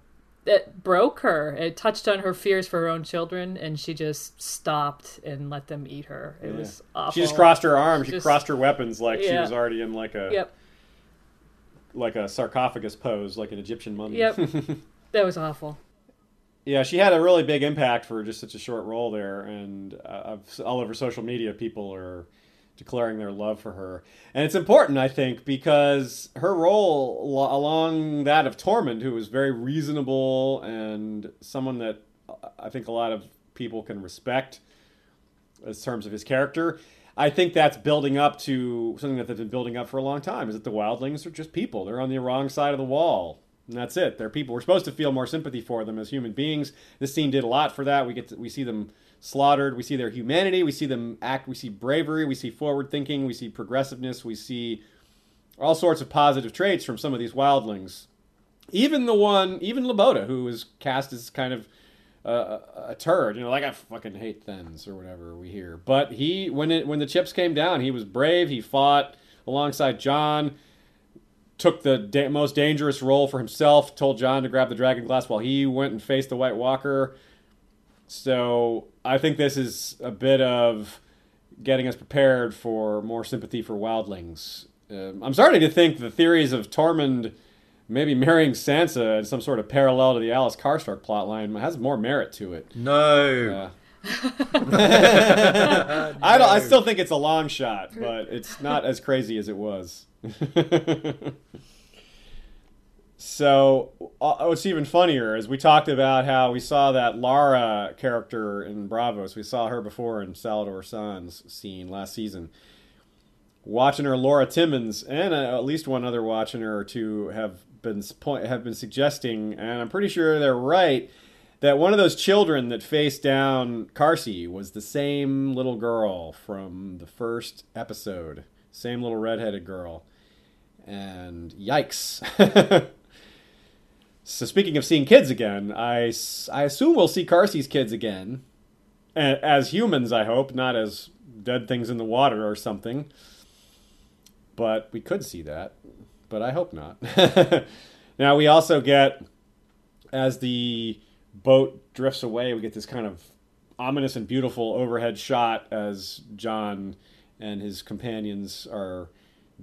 it broke her. It touched on her fears for her own children, and she just stopped and let them eat her. It yeah. was awful. She just crossed her arms. She just, crossed her weapons like yeah. she was already in like a yep. like a sarcophagus pose, like an Egyptian mummy. Yep, that was awful. Yeah, she had a really big impact for just such a short role there, and uh, all over social media, people are declaring their love for her. And it's important, I think, because her role along that of Tormund, who was very reasonable and someone that uh, I think a lot of people can respect in terms of his character. I think that's building up to something that they've been building up for a long time. Is that the wildlings are just people? They're on the wrong side of the wall. And that's it. They're people. We're supposed to feel more sympathy for them as human beings. This scene did a lot for that. We get to, we see them slaughtered. We see their humanity. We see them act. We see bravery. We see forward thinking. We see progressiveness. We see all sorts of positive traits from some of these wildlings. Even the one, even Loboda, who was cast as kind of uh, a turd, you know, like I fucking hate Thenns or whatever we hear. But he, when it when the chips came down, he was brave. He fought alongside Jon. Took the da- most dangerous role for himself. Told Jon to grab the dragon glass while he went and faced the White Walker. So I think this is a bit of getting us prepared for more sympathy for wildlings. Um, I'm starting to think the theories of Tormund maybe marrying Sansa in some sort of parallel to the Alys Karstark plotline has more merit to it. No. Uh, I don't. I still think it's a long shot, but it's not as crazy as it was. So uh, what's even funnier is we talked about how we saw that Lara character in Braavos. We saw her before in Salladhor Saan's scene last season. Watching her, Laura Timmons, and uh, at least one other watching her or two have been have been suggesting, and I'm pretty sure they're right, that one of those children that faced down Karsi was the same little girl from the first episode, same little redheaded girl, and yikes. So speaking of seeing kids again, I, I assume we'll see Karsi's kids again, as humans. I hope not as dead things in the water or something. But we could see that, but I hope not. now we also get as the boat drifts away, we get this kind of ominous and beautiful overhead shot as Jon and his companions are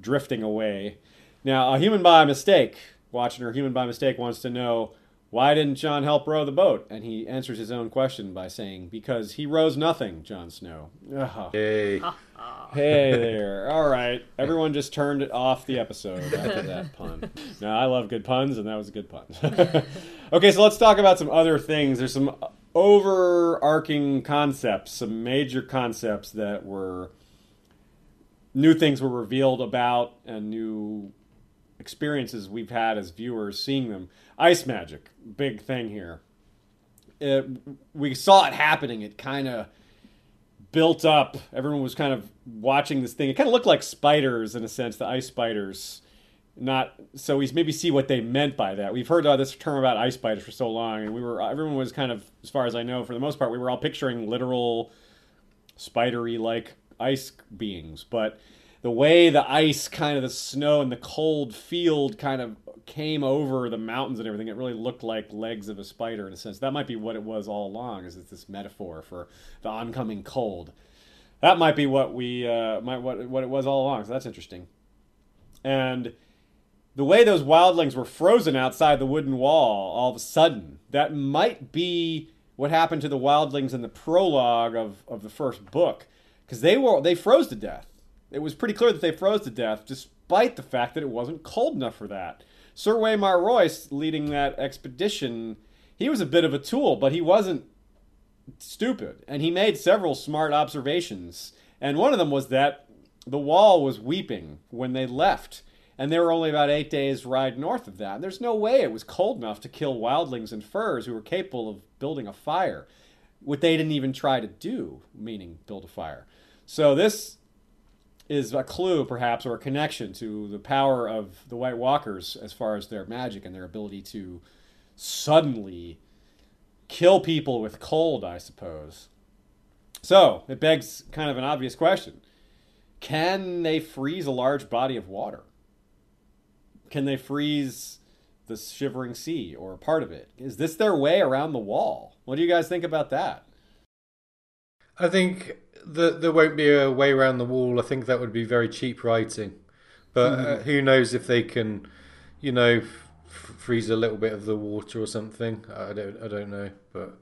drifting away. Now, a human by mistake watching her human by mistake wants to know why didn't Jon help row the boat? And he answers his own question by saying, Because he rows nothing, Jon Snow. Ah. Ugh. Hey. hey there. All right. Everyone just turned it off the episode after that pun. No, I love good puns, and that was a good pun. okay, so let's talk about some other things. There's some overarching concepts, some major concepts that were new things were revealed about and new experiences we've had as viewers seeing them. Ice magic, big thing here. It, we saw it happening. It kind of built up. Everyone was kind of watching this thing. It kind of looked like spiders in a sense, the ice spiders not so we maybe see what they meant by that. We've heard uh, this term about ice spiders for so long, and we were everyone was kind of, as far as I know, for the most part, we were all picturing literal spidery like ice beings. But the way the ice, kind of the snow and the cold field, kind of came over the mountains and everything, it really looked like legs of a spider in a sense. That might be what it was all along. Is it's this metaphor for the oncoming cold? That might be what we uh, might what what it was all along. So that's interesting. And the way those wildlings were frozen outside the wooden wall all of a sudden, that might be what happened to the wildlings in the prologue of, of the first book. Because they were they froze to death. It was pretty clear that they froze to death, despite the fact that it wasn't cold enough for that. Sir Waymar Royce leading that expedition, he was a bit of a tool, but he wasn't stupid. And he made several smart observations. And one of them was that the wall was weeping when they left and they were only about eight days' ride north of that. And there's no way it was cold enough to kill wildlings and furs who were capable of building a fire, what they didn't even try to do, meaning build a fire. So this is a clue, perhaps, or a connection to the power of the White Walkers as far as their magic and their ability to suddenly kill people with cold, I suppose. So it begs kind of an obvious question: Can they freeze a large body of water? Can they freeze the shivering sea or part of it? Is this their way around the wall? What do you guys think about that? I think that there won't be a way around the wall. I think that would be very cheap writing. But uh, mm-hmm. who knows if they can, you know, f- freeze a little bit of the water or something. I don't, I don't know, but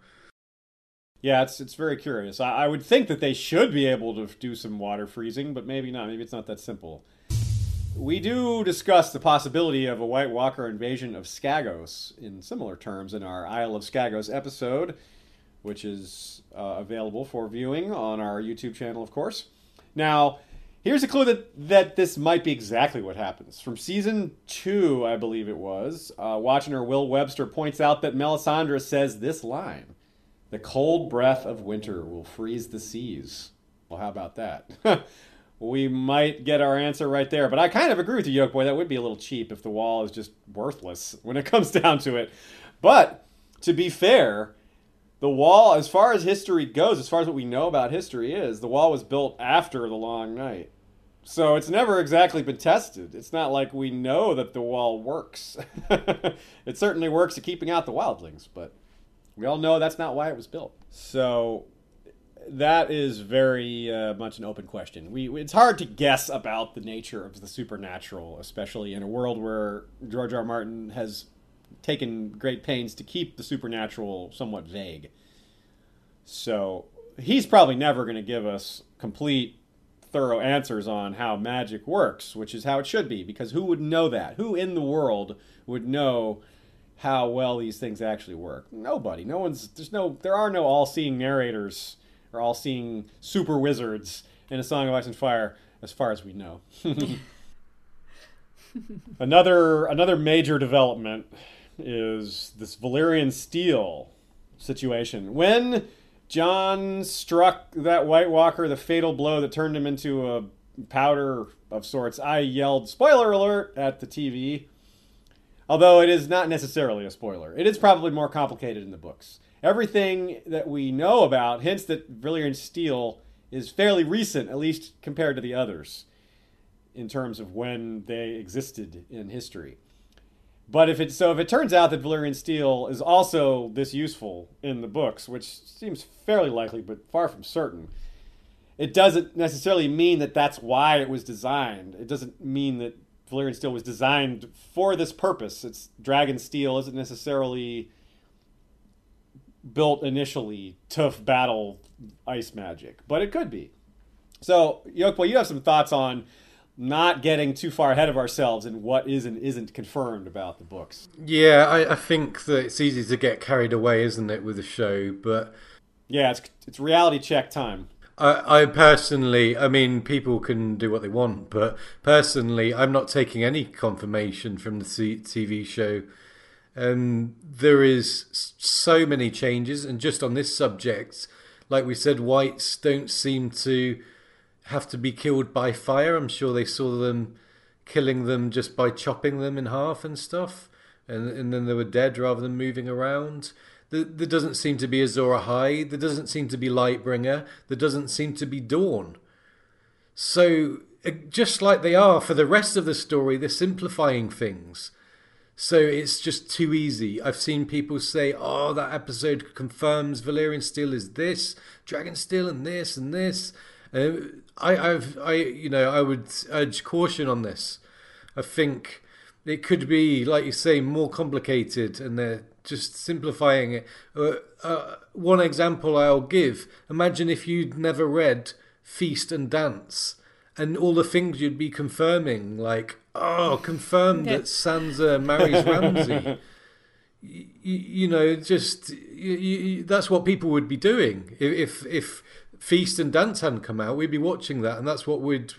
yeah, it's it's very curious. I, I would think that they should be able to do some water freezing, but maybe not. Maybe it's not that simple we do discuss the possibility of a White Walker invasion of Skagos in similar terms in our Isle of Skagos episode, which is uh, available for viewing on our YouTube channel, of course. Now, here's a clue that, that this might be exactly what happens. From season two, I believe it was, uh, Watcher Will Webster points out that Melisandre says this line The cold breath of winter will freeze the seas. Well, how about that? we might get our answer right there. But I kind of agree with you, Yolkboy. That would be a little cheap if the wall is just worthless when it comes down to it. But to be fair, the wall, as far as history goes, as far as what we know about history is, the wall was built after the Long Night. So it's never exactly been tested. It's not like we know that the wall works. it certainly works at keeping out the wildlings, but we all know that's not why it was built. So that is very uh, much an open question. We it's hard to guess about the nature of the supernatural, especially in a world where George R. R. Martin has taken great pains to keep the supernatural somewhat vague. So he's probably never going to give us complete, thorough answers on how magic works, which is how it should be. Because who would know that? Who in the world would know? how well these things actually work. Nobody. No one's there's no there are no all-seeing narrators or all seeing super wizards in A Song of Ice and Fire, as far as we know. another another major development is this Valyrian steel situation. When Jon struck that White Walker the fatal blow that turned him into a powder of sorts, I yelled "spoiler alert" at the TV. Although it is not necessarily a spoiler, it is probably more complicated in the books everything that we know about hints that Valyrian steel is fairly recent, at least compared to the others, in terms of when they existed in history. But if it so if it turns out that Valyrian steel is also this useful in the books, which seems fairly likely but far from certain, it doesn't necessarily mean that that's why it was designed. It doesn't mean that Valyrian steel was designed for this purpose. It's dragon steel isn't necessarily built initially to battle ice magic, but it could be. So, Yolkboy, you have some thoughts on not getting too far ahead of ourselves in what is and isn't confirmed about the books. Yeah, I, I think that it's easy to get carried away, isn't it, with the show? But yeah, it's it's reality check time. I, I personally, I mean, people can do what they want, but personally, I'm not taking any confirmation from the TV show and there is so many changes. And just on this subject, like we said, whites don't seem to have to be killed by fire. I'm sure they saw them killing them just by chopping them in half and stuff, and and then they were dead rather than moving around. There, there doesn't seem to be Azor Ahai. There doesn't seem to be Lightbringer. There doesn't seem to be Dawn. So uh, just like they are for the rest of the story, they're simplifying things. So it's just too easy. I've seen people say, "Oh, that episode confirms Valyrian Steel is this, Dragon Steel, and this and this." Uh, I, I've, I, you know, I would urge caution on this. I think it could be, like you say, more complicated, and they're just simplifying it. Uh, uh, one example I'll give: imagine if you'd never read Feast and Dance, and all the things you'd be confirming, like, oh, confirmed that Sansa marries Ramsay. you, you, know, just you, you, that's what people would be doing if if Feast and Dance hadn't come out. We'd be watching that, and that's what we'd,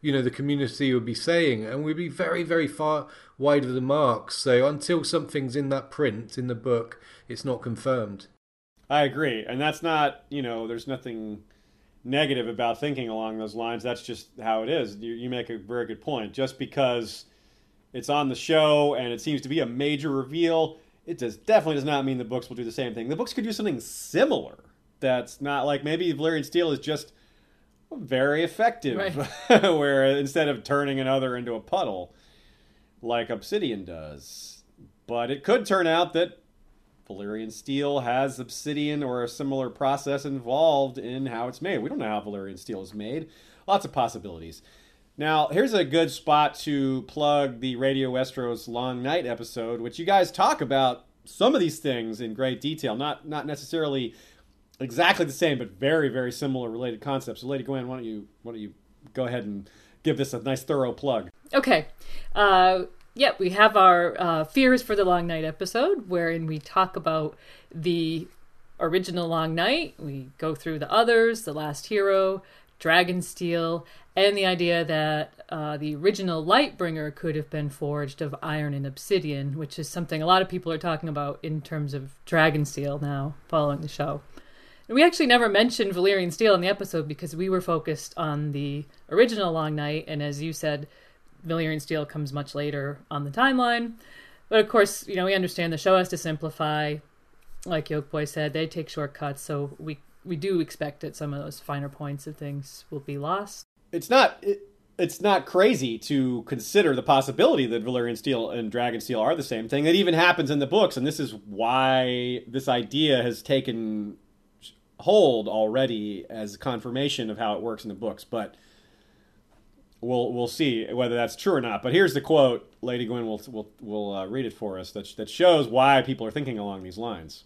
you know the community would be saying, and we'd be very very far wide of the mark. So until something's in that print in the book, it's not confirmed. I agree, and that's not you know there's nothing negative about thinking along those lines. That's just how it is. You, you make a very good point. Just because it's on the show and it seems to be a major reveal, it does definitely does not mean the books will do the same thing. The books could do something similar. That's not like maybe Valyrian Steel is just very effective, right. where instead of turning another into a puddle like Obsidian does. But it could turn out that Valyrian steel has obsidian or a similar process involved in how it's made. We don't know how Valyrian steel is made. Lots of possibilities. Now, here's a good spot to plug the Radio Westeros Long Night episode, which you guys talk about some of these things in great detail. Not not necessarily exactly the same, but very very similar related concepts. So, Lady Gwyn, why don't you why don't you go ahead and give this a nice thorough plug? Okay. Uh, yeah, we have our uh, Fears for the Long Night episode, wherein we talk about the original Long Night. We go through the others, The Last Hero, Dragonsteel, and the idea that uh, the original Lightbringer could have been forged of iron and obsidian, which is something a lot of people are talking about in terms of Dragonsteel now, following the show. We actually never mentioned Valyrian Steel in the episode because we were focused on the original Long Night, and as you said, Valyrian Steel comes much later on the timeline. But of course, you know, we understand the show has to simplify. Like Yolkboy said, they take shortcuts, so we we do expect that some of those finer points of things will be lost. It's not it, it's not crazy to consider the possibility that Valyrian Steel and Dragon Steel are the same thing. It even happens in the books, and this is why this idea has taken hold already as confirmation of how it works in the books. But we'll we'll see whether that's true or not. But here's the quote. Lady Gwyn will will will uh, read it for us. That that shows why people are thinking along these lines.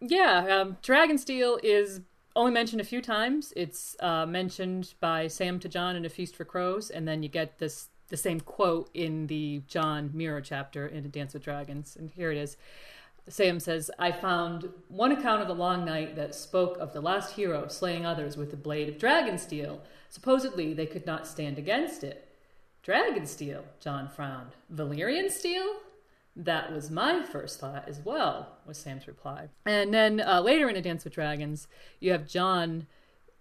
Yeah, um, Dragonsteel is only mentioned a few times. It's uh, mentioned by Sam to Jon in A Feast for Crows, and then you get this the same quote in the Jon Meera chapter in A Dance with Dragons. And here it is. Sam says, I found one account of the long night that spoke of the last hero slaying others with the blade of dragon steel Supposedly, they could not stand against it. Dragon steel, Jon frowned. Valyrian steel? That was my first thought as well, was Sam's reply. And then uh, later in A Dance with Dragons, you have Jon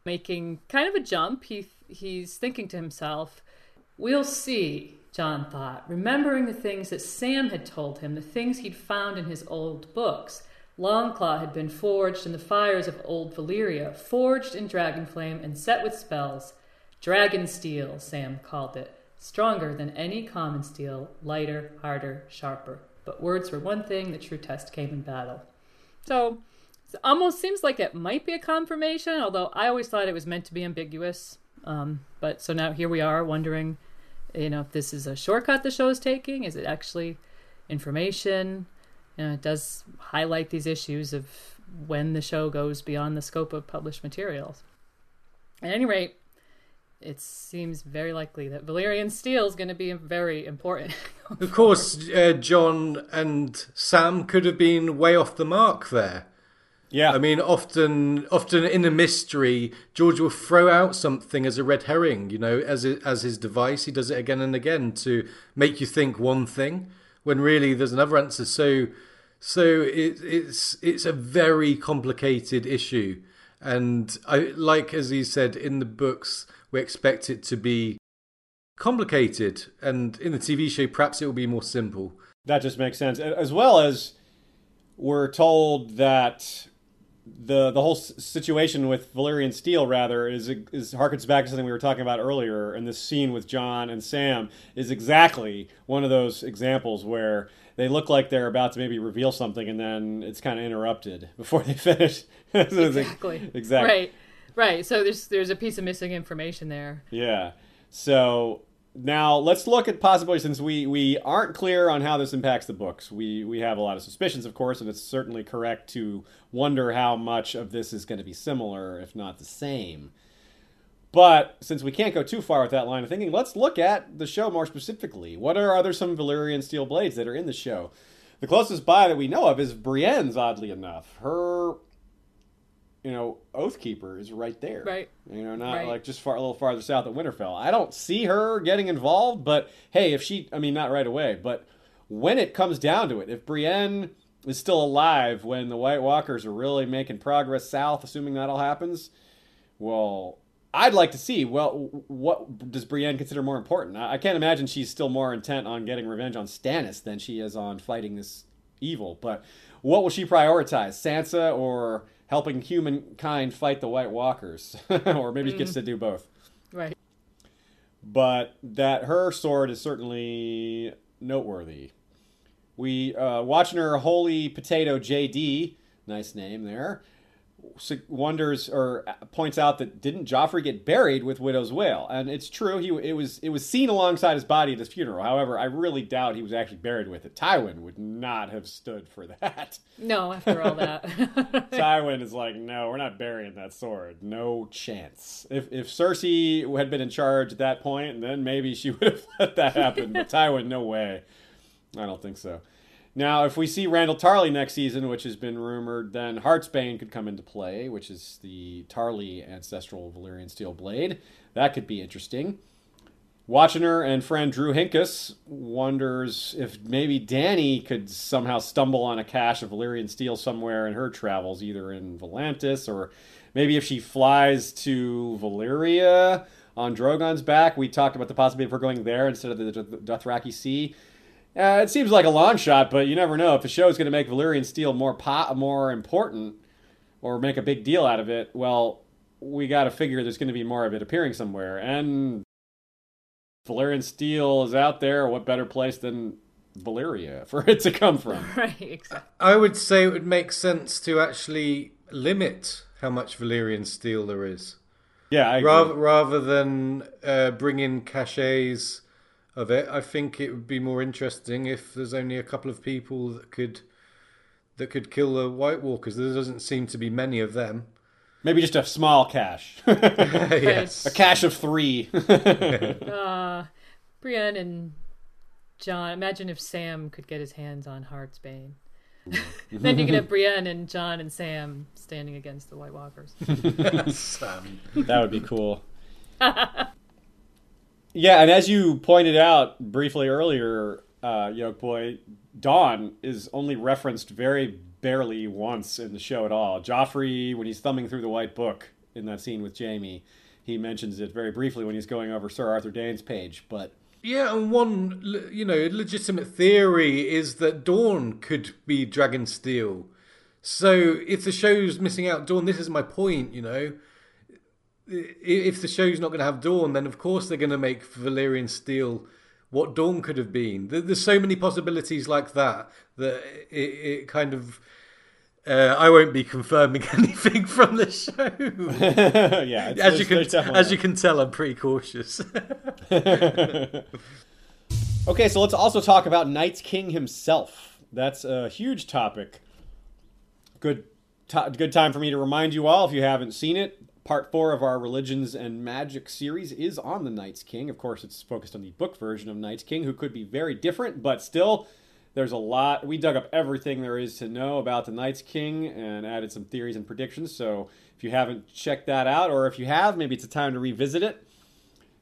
making kind of a jump. He he's thinking to himself, "We'll see." Jon thought, remembering the things that Sam had told him, the things he'd found in his old books. Longclaw had been forged in the fires of old Valyria, forged in dragonflame and set with spells. Dragon steel, Sam called it. Stronger than any common steel, lighter, harder, sharper. But words were one thing, the true test came in battle. So, it almost seems like it might be a confirmation, although I always thought it was meant to be ambiguous. Um, but so now here we are wondering, you know, if this is a shortcut the show is taking. Is it actually information? You know, it does highlight these issues of when the show goes beyond the scope of published materials. At any rate, it seems very likely that Valyrian steel is going to be very important. of course, uh, Jon and Sam could have been way off the mark there. Yeah, I mean, often, often in a mystery, George will throw out something as a red herring, you know, as as his device. He does it again and again to make you think one thing when really there's another answer. So so it, it's it's a very complicated issue, and I like as he said in the books, we expect it to be complicated, and in the TV show, perhaps it will be more simple. That just makes sense, as well as we're told that the the whole situation with Valyrian Steel rather is is harkens back to something we were talking about earlier, and this scene with Jon and Sam is exactly one of those examples where they look like they're about to maybe reveal something, and then it's kind of interrupted before they finish. so exactly. exactly. Right. Right. So there's there's a piece of missing information there. Yeah. So now let's look at possibly since we, we aren't clear on how this impacts the books. We we have a lot of suspicions, of course, and it's certainly correct to wonder how much of this is going to be similar, if not the same. But since we can't go too far with that line of thinking, let's look at the show more specifically. What are other some Valyrian steel blades that are in the show? The closest by that we know of is Brienne's, oddly enough. Her you know, Oathkeeper is right there. Right. You know, not right. like just far a little farther south at Winterfell. I don't see her getting involved, but hey, if she, I mean, not right away, but when it comes down to it, if Brienne is still alive when the White Walkers are really making progress south, assuming that all happens, well, I'd like to see. Well, what does Brienne consider more important? I can't imagine she's still more intent on getting revenge on Stannis than she is on fighting this evil. But what will she prioritize, Sansa or? Helping humankind fight the White Walkers, or maybe mm. gets to do both. Right. But that her sword is certainly noteworthy. We uh, watching her holy potato JD, nice name there, wonders or points out that didn't Joffrey get buried with Widow's Wail? And it's true. He it was it was seen alongside his body at his funeral. However, I really doubt he was actually buried with it. Tywin would not have stood for that. No, after all that. Tywin is like, no, we're not burying that sword. No chance. If if Cersei had been in charge at that point, then maybe she would have let that happen. but Tywin, no way. I don't think so. Now, if we see Randyll Tarly next season, which has been rumored, then Heartsbane could come into play, which is the Tarly ancestral Valyrian steel blade. That could be interesting. Watchiner and friend Drew Hincus wonders if maybe Dany could somehow stumble on a cache of Valyrian steel somewhere in her travels, either in Volantis or maybe if she flies to Valyria on Drogon's back. We talked about the possibility of her going there instead of the Dothraki Sea. Uh, it seems like a long shot, but you never know. If the show is going to make Valyrian Steel more po- more important or make a big deal out of it, well, we got to figure there's going to be more of it appearing somewhere. And Valyrian Steel is out there. What better place than Valyria for it to come from? Right, exactly. I would say it would make sense to actually limit how much Valyrian Steel there is. Yeah, rather rather than uh, bring in cachets of it. I think it would be more interesting if there's only a couple of people that could that could kill the White Walkers. There doesn't seem to be many of them. Maybe just a small cache. yes. A cache of three. uh, Brienne and Jon. Imagine if Sam could get his hands on Heartsbane. then you could have Brienne and Jon and Sam standing against the White Walkers. Sam. That would be cool. Yeah, and as you pointed out briefly earlier, uh, Yolkboy, Dawn is only referenced very barely once in the show at all. Joffrey, when he's thumbing through the White Book in that scene with Jaime, he mentions it very briefly when he's going over Sir Arthur Dayne's page, but. Yeah, and one, you know, legitimate theory is that Dawn could be Dragonsteel. So if the show's missing out Dawn, this is my point, you know if the show's not going to have Dawn, then of course they're going to make Valyrian Steel what Dawn could have been. There's so many possibilities like that that it, it kind of. Uh, I won't be confirming anything from the show. yeah, as you can as you can tell, I'm pretty cautious. okay, so let's also talk about Night's King himself. That's a huge topic. Good, good time for me to remind you all if you haven't seen it. Part four of our Religions and Magic series is on the Night's King. Of course, it's focused on the book version of Night's King, who could be very different, but still, there's a lot. We dug up everything there is to know about the Night's King and added some theories and predictions. So if you haven't checked that out, or if you have, maybe it's a time to revisit it.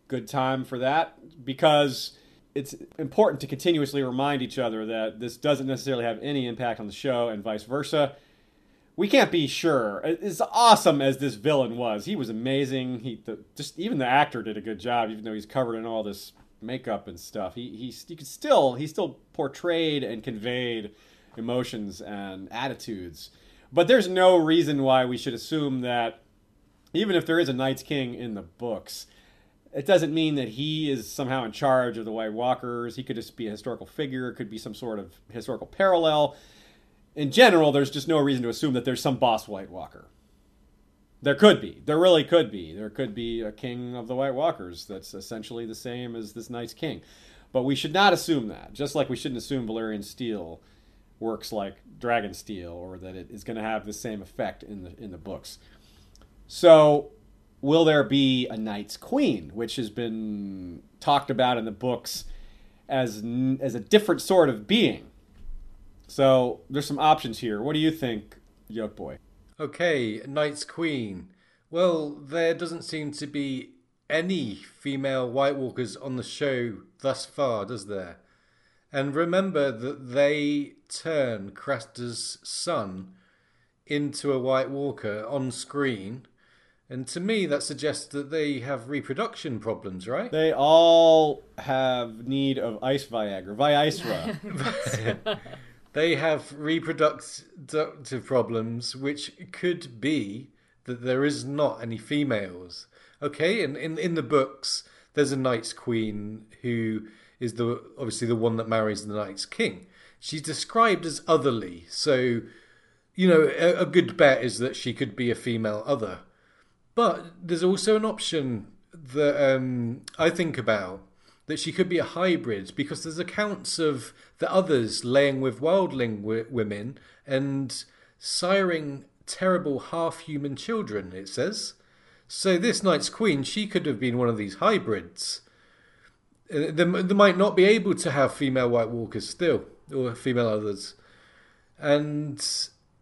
Good time for that because it's important to continuously remind each other that this doesn't necessarily have any impact on the show and vice versa we can't be sure. As awesome as this villain was, he was amazing. He the, just even the actor did a good job, even though he's covered in all this makeup and stuff, he you could still he still portrayed and conveyed emotions and attitudes. But there's no reason why we should assume that even if there is a Night's King in the books, it doesn't mean that he is somehow in charge of the White Walkers. He could just be a historical figure, it could be some sort of historical parallel. In general, there's just no reason to assume that there's some boss White Walker. There could be. There really could be. There could be a king of the White Walkers that's essentially the same as this Night's King. But we should not assume that. Just like we shouldn't assume Valyrian steel works like Dragon Steel or that it is going to have the same effect in the in the books. So, will there be a Night's Queen, which has been talked about in the books as as a different sort of being? So, there's some options here. What do you think, Yolkboy? Okay, Night's Queen. Well, there doesn't seem to be any female White Walkers on the show thus far, does there? And remember that they turn Craster's son into a White Walker on screen. And to me, that suggests that they have reproduction problems, right? They all have need of ice Viagra, Viagra. they have reproductive problems, which could be that there is not any females. Okay, and in, in the books, there's a Night's Queen who is the obviously the one that marries the Night's King. She's described as otherly, so you know a, a good bet is that she could be a female other. But there's also an option that um, I think about that she could be a hybrid because there's accounts of the others laying with wildling w- women and siring terrible half human children, it says. So this Night's Queen, she could have been one of these hybrids. Uh, they, they might not be able to have female White Walkers still, or female others. And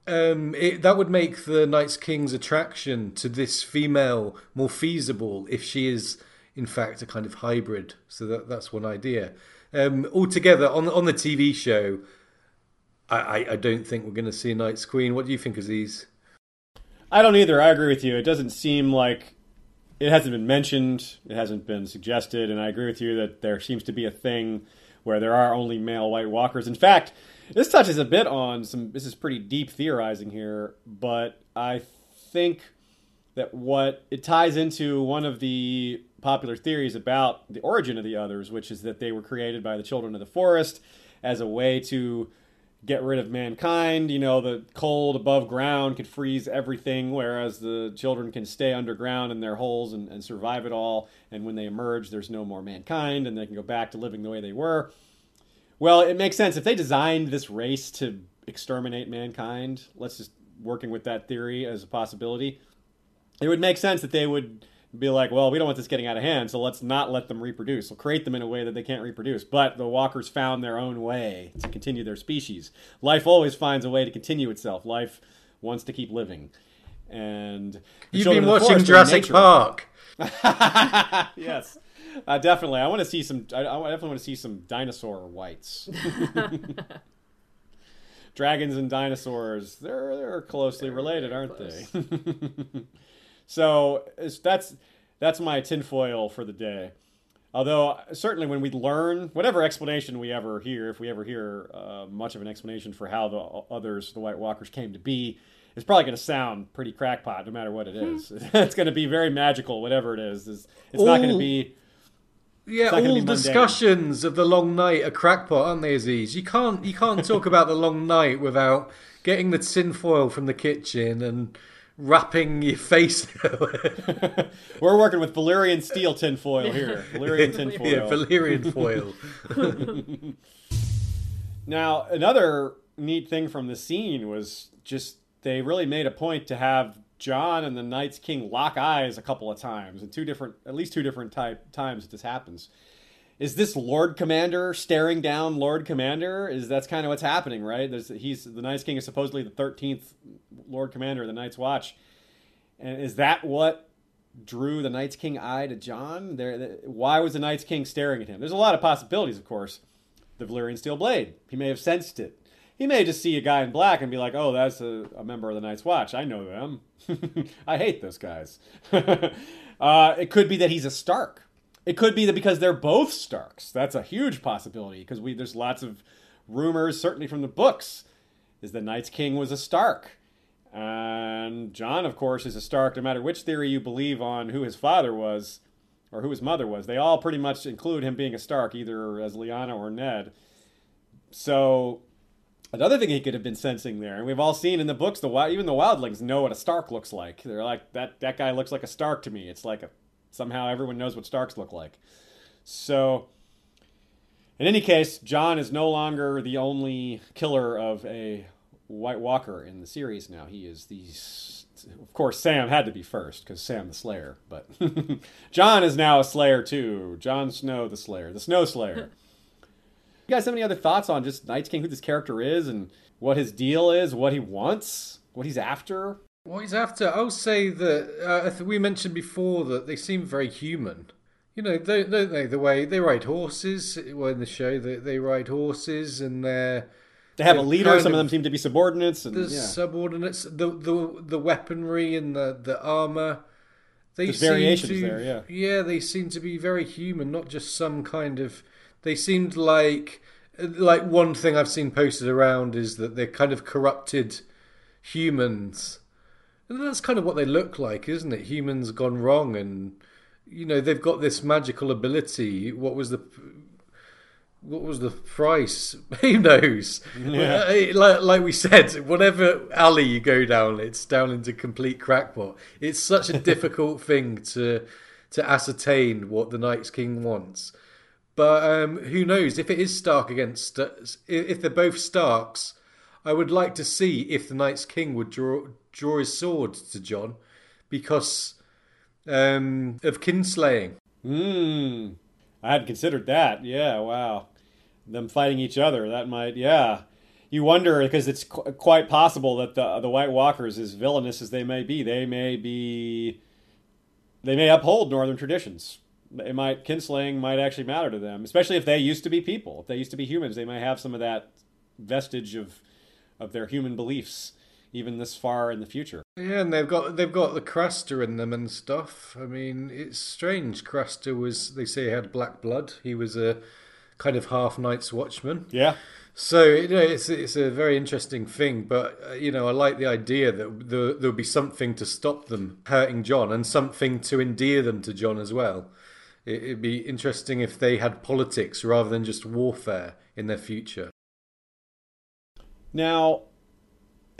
um, it, that would make the Night's King's attraction to this female more feasible if she is in fact a kind of hybrid. So that that's one idea. Um, altogether, on on the TV show, I, I, I don't think we're going to see a Night's Queen. What do you think, Aziz? I don't either. I agree with you. It doesn't seem like it hasn't been mentioned. It hasn't been suggested, and I agree with you that there seems to be a thing where there are only male White Walkers. In fact, this touches a bit on some. This is pretty deep theorizing here, but I think that what it ties into one of the popular theories about the origin of the others, which is that they were created by the children of the forest as a way to get rid of mankind. You know, the cold above ground could freeze everything, whereas the children can stay underground in their holes and, and survive it all. And when they emerge, there's no more mankind and they can go back to living the way they were. Well, it makes sense. If they designed this race to exterminate mankind, let's just working with that theory as a possibility, it would make sense that they would be like, well, we don't want this getting out of hand, so let's not let them reproduce. We'll create them in a way that they can't reproduce. But the walkers found their own way to continue their species. Life always finds a way to continue itself. Life wants to keep living. And you've been watching Jurassic Park. yes, uh, definitely. I want to see some. I, I definitely want to see some dinosaur whites. Dragons and dinosaurs, they're they're closely related, aren't they? So that's that's my tinfoil for the day. Although certainly when we learn whatever explanation we ever hear, if we ever hear uh, much of an explanation for how the others, the White Walkers, came to be, it's probably going to sound pretty crackpot, no matter what it is. it's going to be very magical, whatever it is. It's, it's all, not going to be. Yeah, all discussions of the long night are crackpot, aren't they, Aziz? You can't you can't talk about the long night without getting the tinfoil from the kitchen and wrapping your face. We're working with Valyrian steel tinfoil here. Valyrian tinfoil. Yeah, Valyrian foil. now, another neat thing from the scene was just they really made a point to have Jon and the Night's King lock eyes a couple of times, and two different, at least two different type times this happens is this Lord Commander staring down Lord Commander? Is that's kind of what's happening, right? There's, he's the Night's King is supposedly the thirteenth Lord Commander of the Night's Watch, and is that what drew the Night's King eye to Jon? There, why was the Night's King staring at him? There's a lot of possibilities, of course. The Valyrian steel blade. He may have sensed it. He may just see a guy in black and be like, "Oh, that's a, a member of the Night's Watch. I know them. I hate those guys." uh, it could be that he's a Stark It could be that because they're both Starks. That's a huge possibility because we there's lots of rumors, certainly from the books, is the Night's King was a Stark. And Jon, of course, is a Stark no matter which theory you believe on who his father was or who his mother was. They all pretty much include him being a Stark, either as Lyanna or Ned. So another thing he could have been sensing there, and we've all seen in the books, the even the wildlings know what a Stark looks like. They're like that that guy looks like a Stark to me. It's like a, somehow everyone knows what Starks look like. So in any case, Jon is no longer the only killer of a White Walker in the series now. He is the. Of course, Sam had to be first because Sam the Slayer, but Jon is now a Slayer too. Jon Snow the Slayer, the Snow Slayer. you guys have any other thoughts on just Night's King, who this character is, and what his deal is, what he wants, what he's after? What he's after, I'll say that uh, we mentioned before that they seem very human. You know, don't, don't they? The way they ride horses, well, in the show, they, they ride horses and they're they have a leader. Some of them seem to be subordinates. And, the yeah. subordinates, the the the weaponry and the the armor. They There's variations to, there, yeah. Yeah, they seem to be very human, not just some kind of. They seemed like like one thing I've seen posted around is that they're kind of corrupted humans, and that's kind of what they look like, isn't it? Humans gone wrong, and you know they've got this magical ability. What was the what was the price? Who knows? Yeah. Like, like, we said, whatever alley you go down, it's down into complete crackpot. It's such a difficult thing to to ascertain what the Night's King wants. But um, who knows? If it is Stark against, if they're both Starks, I would like to see if the Night's King would draw draw his sword to Jon because um, of kinslaying. Hmm. I hadn't considered that. Yeah, wow them fighting each other. That might, yeah. You wonder because it's qu- quite possible that the the White Walkers, as villainous as they may be, they may be, they may uphold Northern traditions. It might kinslaying might actually matter to them, especially if they used to be people. If they used to be humans, they might have some of that vestige of of their human beliefs even this far in the future. Yeah, and they've got they've got the Craster in them and stuff. I mean, it's strange. Craster was they say he had black blood. He was a kind of half Night's Watchman. Yeah. So you know, it's it's a very interesting thing, but uh, you know, I like the idea that there there'll be something to stop them hurting Jon, and something to endear them to Jon as well. It, it'd be interesting if they had politics rather than just warfare in their future. Now,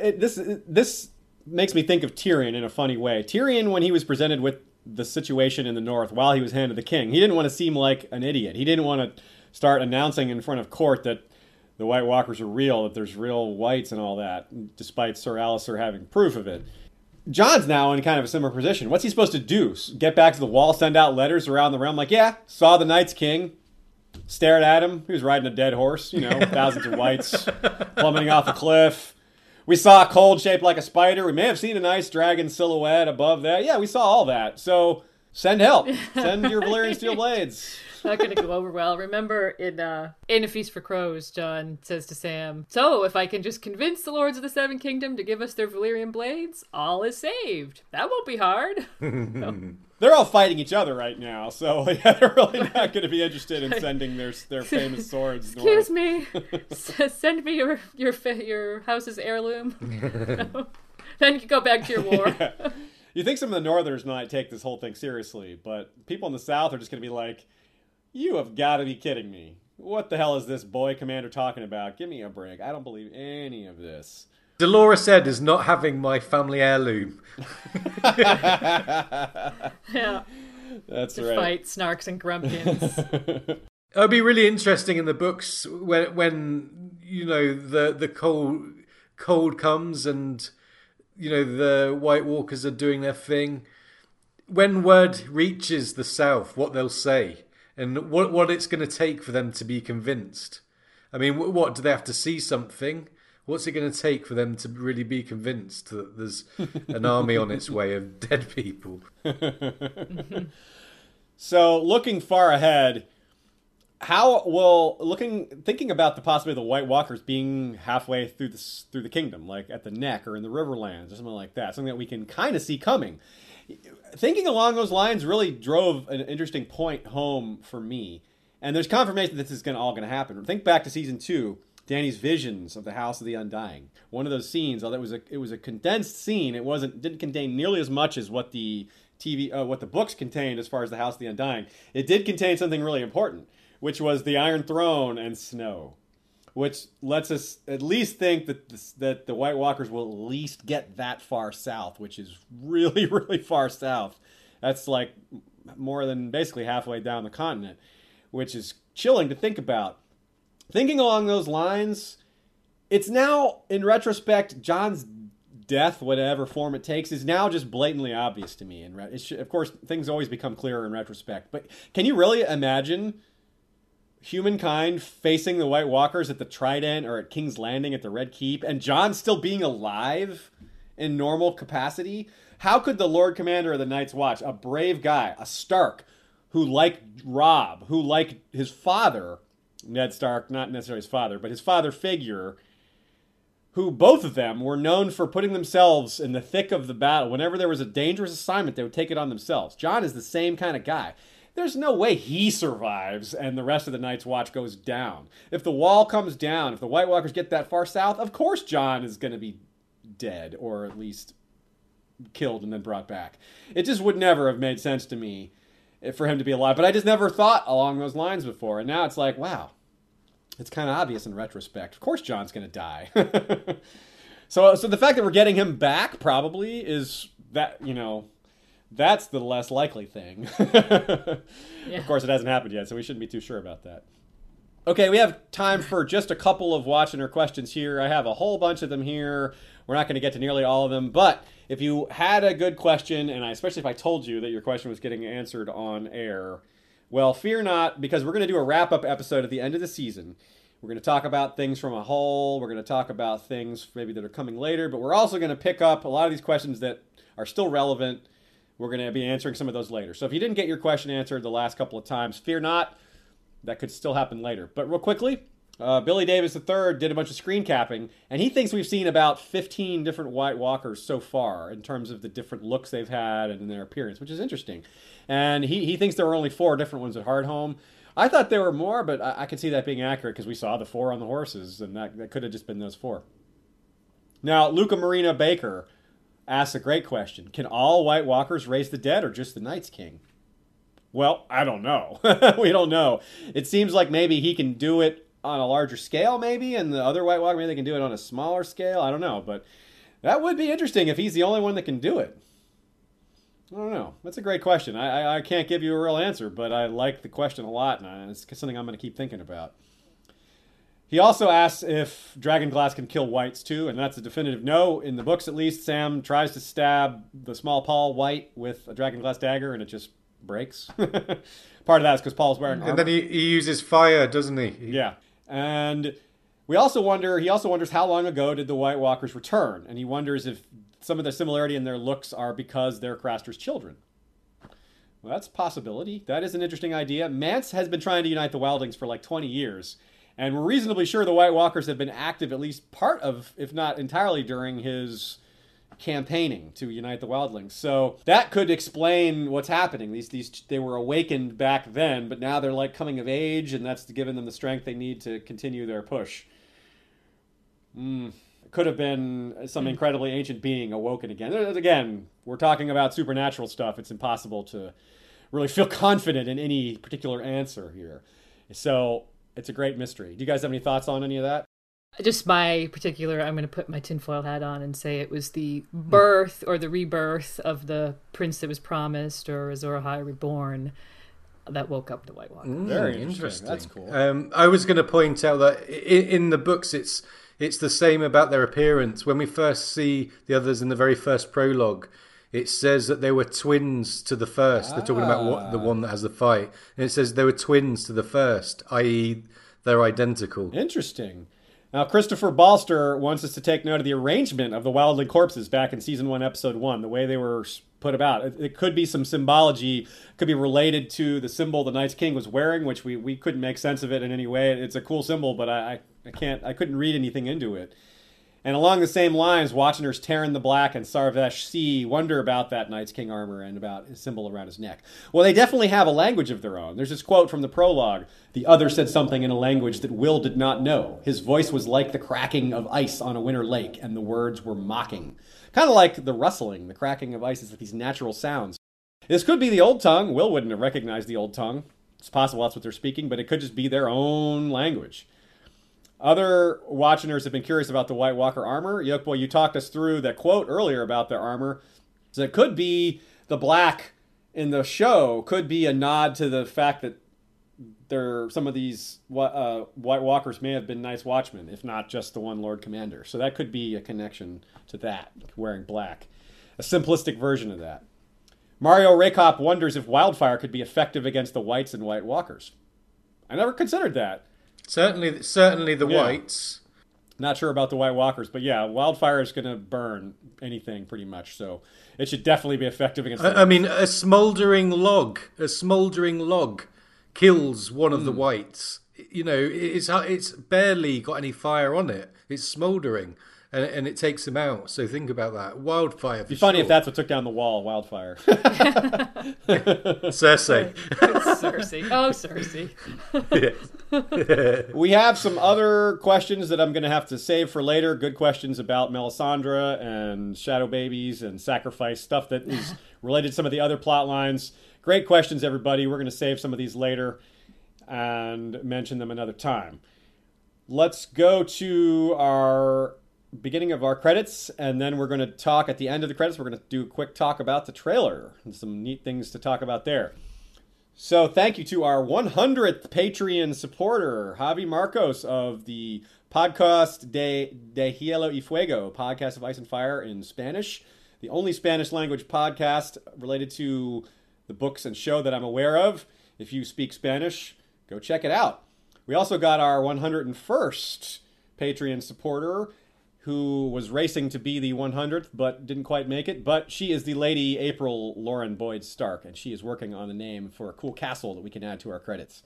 it, this this makes me think of Tyrion in a funny way. Tyrion, when he was presented with the situation in the north while he was hand of the king, he didn't want to seem like an idiot. He didn't want to start announcing in front of court that the White Walkers are real, that there's real whites and all that, despite Sir Alliser having proof of it. Jon's now in kind of a similar position. What's he supposed to do? Get back to the wall, send out letters around the realm, like, yeah, saw the Night's King, stared at him. He was riding a dead horse, you know, thousands of whites plummeting off a cliff. We saw a cold shaped like a spider. We may have seen a nice dragon silhouette above that. Yeah, we saw all that. So send help. Send your Valyrian steel blades not going to go over well. Remember in uh, in A Feast for Crows, Jon says to Sam, "So if I can just convince the lords of the Seven Kingdom to give us their Valyrian blades, all is saved. That won't be hard." They're all fighting each other right now, so yeah, they're really not going to be interested in sending their their famous swords. Excuse north. me, S- send me your your your house's heirloom. then you can go back to your war. Yeah. You think some of the Northerners might take this whole thing seriously, but people in the South are just going to be like, you have got to be kidding me. What the hell is this boy commander talking about? Give me a break. I don't believe any of this. Dolorous Edd is not having my family heirloom. yeah. That's to right. Fight snarks and grumpkins. It'll be really interesting in the books when when you know the the cold cold comes and you know the White Walkers are doing their thing. When word reaches the south, what they'll say and what what it's going to take for them to be convinced. I mean, what do they have to see something? What's it going to take for them to really be convinced that there's an army on its way of dead people? so, looking far ahead, how will looking thinking about the possibility of the White Walkers being halfway through the through the kingdom, like at the neck or in the Riverlands or something like that, something that we can kind of see coming. Thinking along those lines really drove an interesting point home for me, and there's confirmation that this is going all going to happen. Think back to season two, Dany's visions of the House of the Undying. One of those scenes, although it was a it was a condensed scene, it wasn't didn't contain nearly as much as what the TV uh, what the books contained as far as the House of the Undying. It did contain something really important which was the Iron Throne and snow, which lets us at least think that that the White Walkers will at least get that far south, which is really really far south. That's like more than basically halfway down the continent, which is chilling to think about. Thinking along those lines, it's now in retrospect Jon's death, whatever form it takes, is now just blatantly obvious to me. And of course, things always become clearer in retrospect. But can you really imagine humankind facing the White Walkers at the Trident or at King's Landing at the Red Keep, and Jon still being alive in normal capacity, how could the Lord Commander of the Night's Watch, a brave guy, a Stark, who like Robb, who like his father, Ned Stark, not necessarily his father, but his father figure, who both of them were known for putting themselves in the thick of the battle. Whenever there was a dangerous assignment, they would take it on themselves. Jon is the same kind of guy there's no way he survives and the rest of the Night's Watch goes down. If the wall comes down, if the White Walkers get that far south, of course Jon is going to be dead or at least killed and then brought back. It just would never have made sense to me eh, for him to be alive. But I just never thought along those lines before. And now it's like, wow, it's kind of obvious in retrospect. Of course Jon's going to die. so so the fact that we're getting him back probably is that, you know, that's the less likely thing. yeah. Of course, it hasn't happened yet, so we shouldn't be too sure about that. Okay, we have time for just a couple of watch and questions here. I have a whole bunch of them here. We're not going to get to nearly all of them, but if you had a good question, and I, especially if I told you that your question was getting answered on air, well, fear not, because we're going to do a wrap up episode at the end of the season. We're going to talk about things from a whole. We're going to talk about things maybe that are coming later, but we're also going to pick up a lot of these questions that are still relevant we're going to be answering some of those later. So if you didn't get your question answered the last couple of times, fear not. That could still happen later. But real quickly, uh, Billy Davis III did a bunch of screen capping, and he thinks we've seen about 15 different White Walkers so far in terms of the different looks they've had and their appearance, which is interesting. And he, he thinks there were only four different ones at Hardhome. I thought there were more, but I, I could see that being accurate because we saw the four on the horses, and that, that could have just been those four. Now, Luca Marina Baker asks a great question. Can all White Walkers raise the dead or just the Night's King? Well, I don't know. we don't know. It seems like maybe he can do it on a larger scale, maybe, and the other White Walker, maybe they can do it on a smaller scale. I don't know. But that would be interesting if he's the only one that can do it. I don't know. That's a great question. I, I, I can't give you a real answer, but I like the question a lot, and it's something I'm going to keep thinking about. He also asks if Dragon Glass can kill whites too, and that's a definitive no. In the books, at least, Sam tries to stab the small Paul White with a Dragon Glass dagger, and it just breaks. Part of that is because Paul's wearing armor. And then he, he uses fire, doesn't he? Yeah. And we also wonder, he also wonders how long ago did the White Walkers return? And he wonders if some of the similarity in their looks are because they're Craster's children. Well, that's a possibility. That is an interesting idea. Mance has been trying to unite the Wildlings for like 20 years and we're reasonably sure the White Walkers have been active at least part of, if not entirely, during his campaigning to unite the wildlings. So that could explain what's happening. These these they were awakened back then, but now they're like coming of age, and that's given them the strength they need to continue their push. Mm, could have been some incredibly ancient being awoken again. Again, we're talking about supernatural stuff. It's impossible to really feel confident in any particular answer here. So it's a great mystery. Do you guys have any thoughts on any of that? Just my particular, I'm going to put my tinfoil hat on and say it was the birth or the rebirth of the prince that was promised or Azor Ahai reborn that woke up the White Walker. Mm, Very interesting. That's cool. Um, I was going to point out that in, in the books, it's it's the same about their appearance. When we first see the others in the very first prologue, it says that they were twins to the first. Ah. They're talking about what, the one that has the fight. And it says they were twins to the first, i.e., they're identical. Interesting. Now, Christopher Balster wants us to take note of the arrangement of the wildling corpses back in season one, episode one, the way they were put about. It, it could be some symbology, could be related to the symbol the Night's King was wearing, which we, we couldn't make sense of it in any way. It's a cool symbol, but I, I can't I couldn't read anything into it. And along the same lines, Watchner's Terran the Black and Sarvesh C wonder about that Night's King armor and about his symbol around his neck. Well, they definitely have a language of their own. There's this quote from the prologue The other said something in a language that Will did not know. His voice was like the cracking of ice on a winter lake, and the words were mocking. Kind of like the rustling, the cracking of ice is like these natural sounds. This could be the old tongue. Will wouldn't have recognized the old tongue. It's possible that's what they're speaking, but it could just be their own language. Other Watchers have been curious about the White Walker armor. Yolkboy, you talked us through that quote earlier about their armor. So it could be the black in the show could be a nod to the fact that there some of these uh, White Walkers may have been nice watchmen, if not just the one Lord Commander. So that could be a connection to that wearing black, a simplistic version of that. Mario Raycop wonders if Wildfire could be effective against the Whites and White Walkers. I never considered that. Certainly, certainly the yeah. whites. Not sure about the White Walkers, but yeah, wildfire is going to burn anything pretty much. So it should definitely be effective against. I, I mean, a smoldering log, a smoldering log, kills one of mm. the hmm. whites. You know, it's it's barely got any fire on it. It's smoldering and, and it takes him out. So think about that. Wildfire. It'd be funny sure. if that's what took down the wall. Wildfire. Cersei. Cersei. Oh, Cersei. we have some other questions that I'm going to have to save for later. Good questions about Melisandre and Shadow Babies and sacrifice stuff that is related to some of the other plot lines. Great questions, everybody. We're going to save some of these later and mention them another time. Let's go to our beginning of our credits, and then we're going to talk at the end of the credits. We're going to do a quick talk about the trailer and some neat things to talk about there. So, thank you to our 100th Patreon supporter, Javi Marcos of the Podcast de, de Hielo y Fuego, podcast of Ice and Fire in Spanish, the only Spanish language podcast related to the books and show that I'm aware of. If you speak Spanish, go check it out. We also got our 101st Patreon supporter, who was racing to be the 100th but didn't quite make it. But she is the Lady April Lauren Boyd Stark, and she is working on a name for a cool castle that we can add to our credits.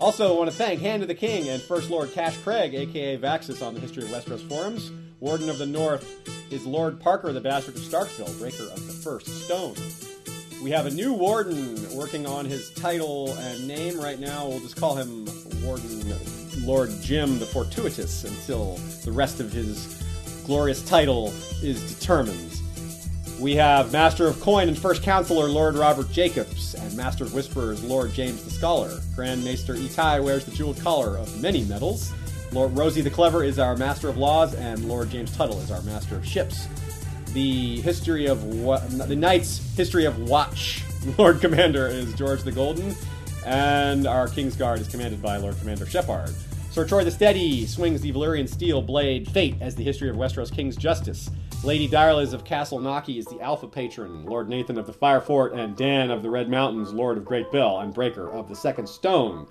Also, I want to thank Hand of the King and First Lord Cash Craig, aka Vaxis, on the History of Westeros forums. Warden of the North is Lord Parker, the Bastard of Starkville, breaker of the First Stone. We have a new warden working on his title and name right now. We'll just call him Warden Lord Jim the Fortuitous until the rest of his glorious title is determined. We have Master of Coin and First Counselor Lord Robert Jacobs, and Master of Whisperers Lord James the Scholar. Grand Maester Itai wears the jeweled collar of many medals. Lord Rosie the Clever is our Master of Laws, and Lord James Tuttle is our Master of Ships. The history of the Knight's history of Watch Lord Commander is George the Golden, and our King's Guard is commanded by Lord Commander Shepard. Sir Troy the Steady swings the Valyrian steel blade Fate as the history of Westeros King's Justice. Lady Direliz of Castle Naki is the Alpha Patron, Lord Nathan of the Fire Fort, and Dan of the Red Mountains, Lord of Great Bell and Breaker of the Second Stone,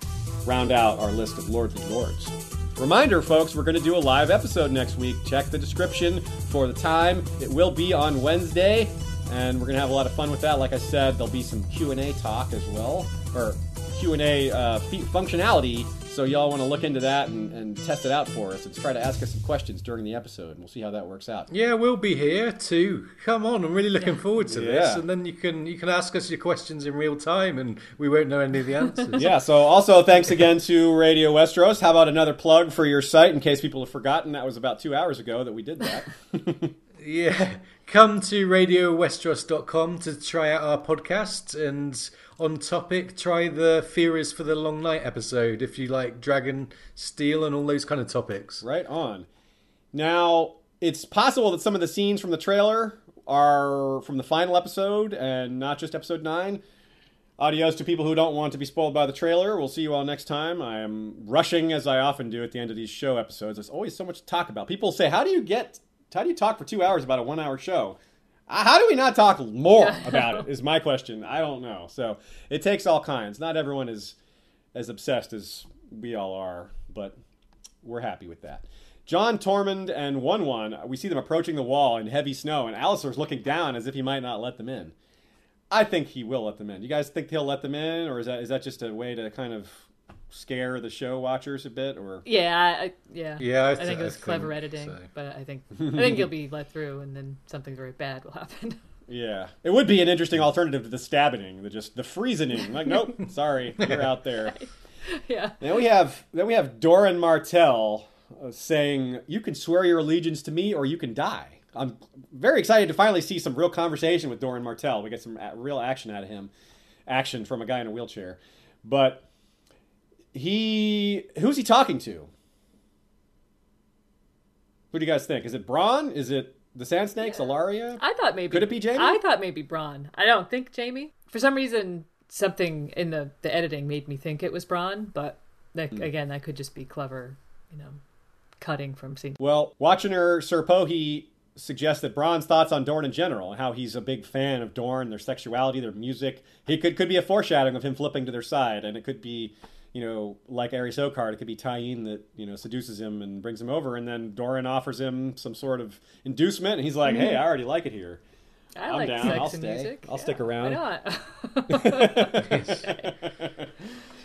round out our list of Lords and Lords. Reminder, folks, we're going to do a live episode next week. Check the description for the time. It will be on Wednesday, and we're going to have a lot of fun with that. Like I said, there'll be some Q and A talk as well, or Q and A uh, functionality so y'all want to look into that and, and test it out for us and try to ask us some questions during the episode, and we'll see how that works out. Yeah, we'll be here too. Come on, I'm really looking forward to yeah. this, and then you can you can ask us your questions in real time, and we won't know any of the answers. yeah. So also thanks again to Radio Westeros. How about another plug for your site in case people have forgotten? That was about two hours ago that we did that. yeah, come to radiowesteros.com to try out our podcast and on topic, try the Theories for the Long Night episode if you like Dragon Steel and all those kind of topics. Right on. Now, it's possible that some of the scenes from the trailer are from the final episode and not just episode 9. Adios to people who don't want to be spoiled by the trailer. We'll see you all next time. I am rushing as I often do at the end of these show episodes. There's always so much to talk about. People say, "How do you get? How do you talk for two hours about a one-hour show?" How do we not talk more about it? Is my question. I don't know. So it takes all kinds. Not everyone is as obsessed as we all are, but we're happy with that. Jon Tormund and Wun Wun, we see them approaching the wall in heavy snow, and Alliser's looking down as if he might not let them in. I think he will let them in. You guys think he'll let them in, or is that is that just a way to kind of scare the show watchers a bit? Or Yeah, I, I- yeah, Yeah, I I, th- think it I was clever think editing, so. but I think I think you'll be let through, and then something very bad will happen. yeah, it would be an interesting alternative to the stabbing, the just the freezing. Like, nope, sorry, you're out there. yeah, Then we have then we have Doran Martell uh, saying, "You can swear your allegiance to me, or you can die." I'm very excited to finally see some real conversation with Doran Martell. We get some real action out of him, action from a guy in a wheelchair. But he, who's he talking to? Who do you guys think? Is it Bronn? Is it the Sand Snakes? Ellaria? I thought maybe Could it be Jaime? I thought maybe Bronn. I don't think Jaime. For some reason, something in the the editing made me think it was Bronn, but that, Hmm. again, that could just be clever, you know, cutting from scene. Well, watching her, Sir Pohe suggests that Bronn's thoughts on Dorne in general, and how he's a big fan of Dorne, their sexuality, their music. He could could be a foreshadowing of him flipping to their side, and it could be, you know, like Ares Okard, it could be Tyene that you know seduces him and brings him over, and then Doran offers him some sort of inducement, and he's like, "Hey, I already like it here. I I'm like down. sex I'll stay. music. I'll Yeah, stick around." Why not?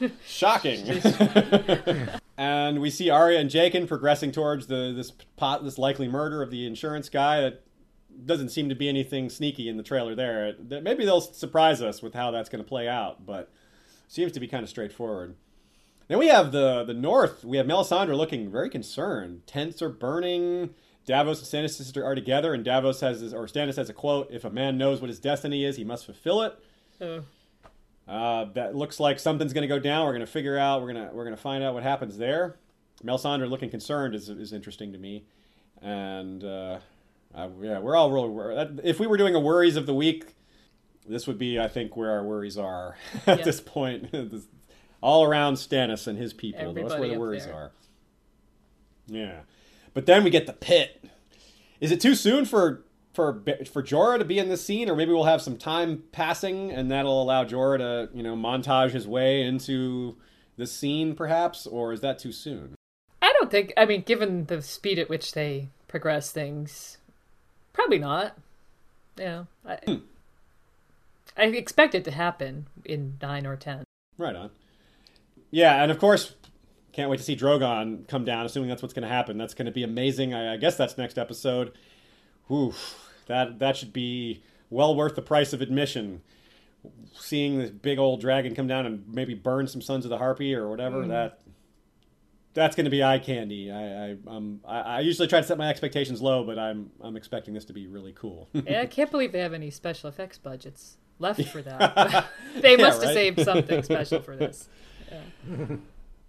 Shocking. and we see Arya and Jaqen progressing towards the this pot, this likely murder of the insurance guy. That doesn't seem to be anything sneaky in the trailer there. Maybe they'll surprise us with how that's going to play out, but seems to be kind of straightforward. Then we have the the North. We have Melisandre looking very concerned. Tents are burning. Davos and Stannis' sister are together, and Davos has this, or Stannis has a quote: "If a man knows what his destiny is, he must fulfill it." Oh, Uh, that looks like something's going to go down. We're going to figure out. We're going to we're going to find out what happens there. Melisandre looking concerned is is interesting to me, and uh, I, yeah, we're all really wor- that, if we were doing a worries of the week, this would be I think where our worries are at Yeah. this point. This- all around Stannis and his people. That's where the worries there. are. Yeah, but then we get the pit. Is it too soon for for for Jorah to be in this scene, or maybe we'll have some time passing, and that'll allow Jorah to you know montage his way into the scene, perhaps, or is that too soon? I don't think. I mean, given the speed at which they progress things, probably not. Yeah, I, Hmm. I expect it to happen in nine or ten. Right on. Yeah, and of course, can't wait to see Drogon come down. Assuming that's what's going to happen, that's going to be amazing. I, I guess that's next episode. Oof, that that should be well worth the price of admission. Seeing this big old dragon come down and maybe burn some Sons of the Harpy or whatever that that's going to be eye candy. I I, um, I I usually try to set my expectations low, but I'm I'm expecting this to be really cool. Yeah, I can't believe they have any special effects budgets left for that. they Yeah, must have saved something special for this.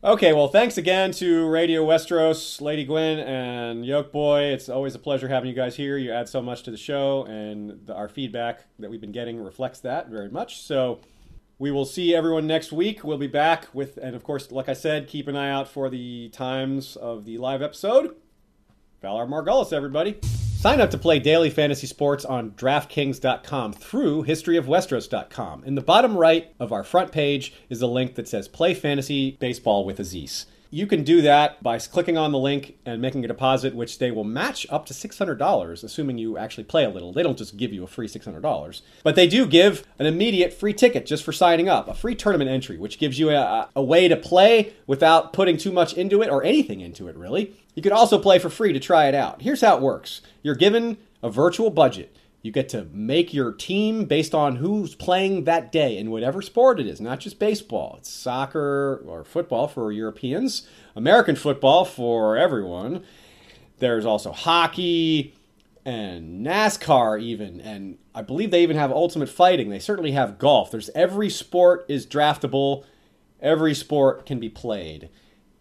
Okay, well, thanks again to Radio Westeros, Lady Gwyn, and Yolkboy. It's always a pleasure having you guys here. You add so much to the show, and the, our feedback that we've been getting reflects that very much. So we will see everyone next week. We'll be back with, and of course, like I said, keep an eye out for the times of the live episode. Valar Morghulis, everybody. Sign up to play daily fantasy sports on DraftKings.com through HistoryofWesteros.com. In the bottom right of our front page is a link that says Play Fantasy Baseball with Aziz. You can do that by clicking on the link and making a deposit, which they will match up to $600, assuming you actually play a little. They don't just give you a free $600, but they do give an immediate free ticket just for signing up, a free tournament entry, which gives you a, a way to play without putting too much into it or anything into it, really. You could also play for free to try it out. Here's how it works you're given a virtual budget. You get to make your team based on who's playing that day in whatever sport it is, not just baseball. It's soccer or football for Europeans, American football for everyone. There's also hockey and NASCAR, even. And I believe they even have ultimate fighting. They certainly have golf. There's every sport is draftable, every sport can be played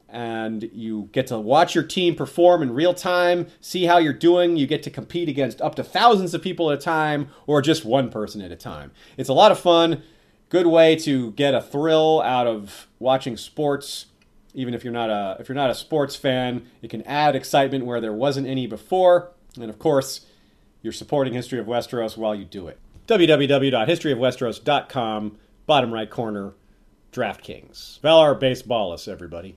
and you get to watch your team perform in real time, see how you're doing. You get to compete against up to thousands of people at a time or just one person at a time. It's a lot of fun. Good way to get a thrill out of watching sports. Even if you're not a if you're not a sports fan, it can add excitement where there wasn't any before. And of course, you're supporting History of Westeros while you do it. www.historyofwesteros.com, bottom right corner, DraftKings. Valar Baseballis, everybody.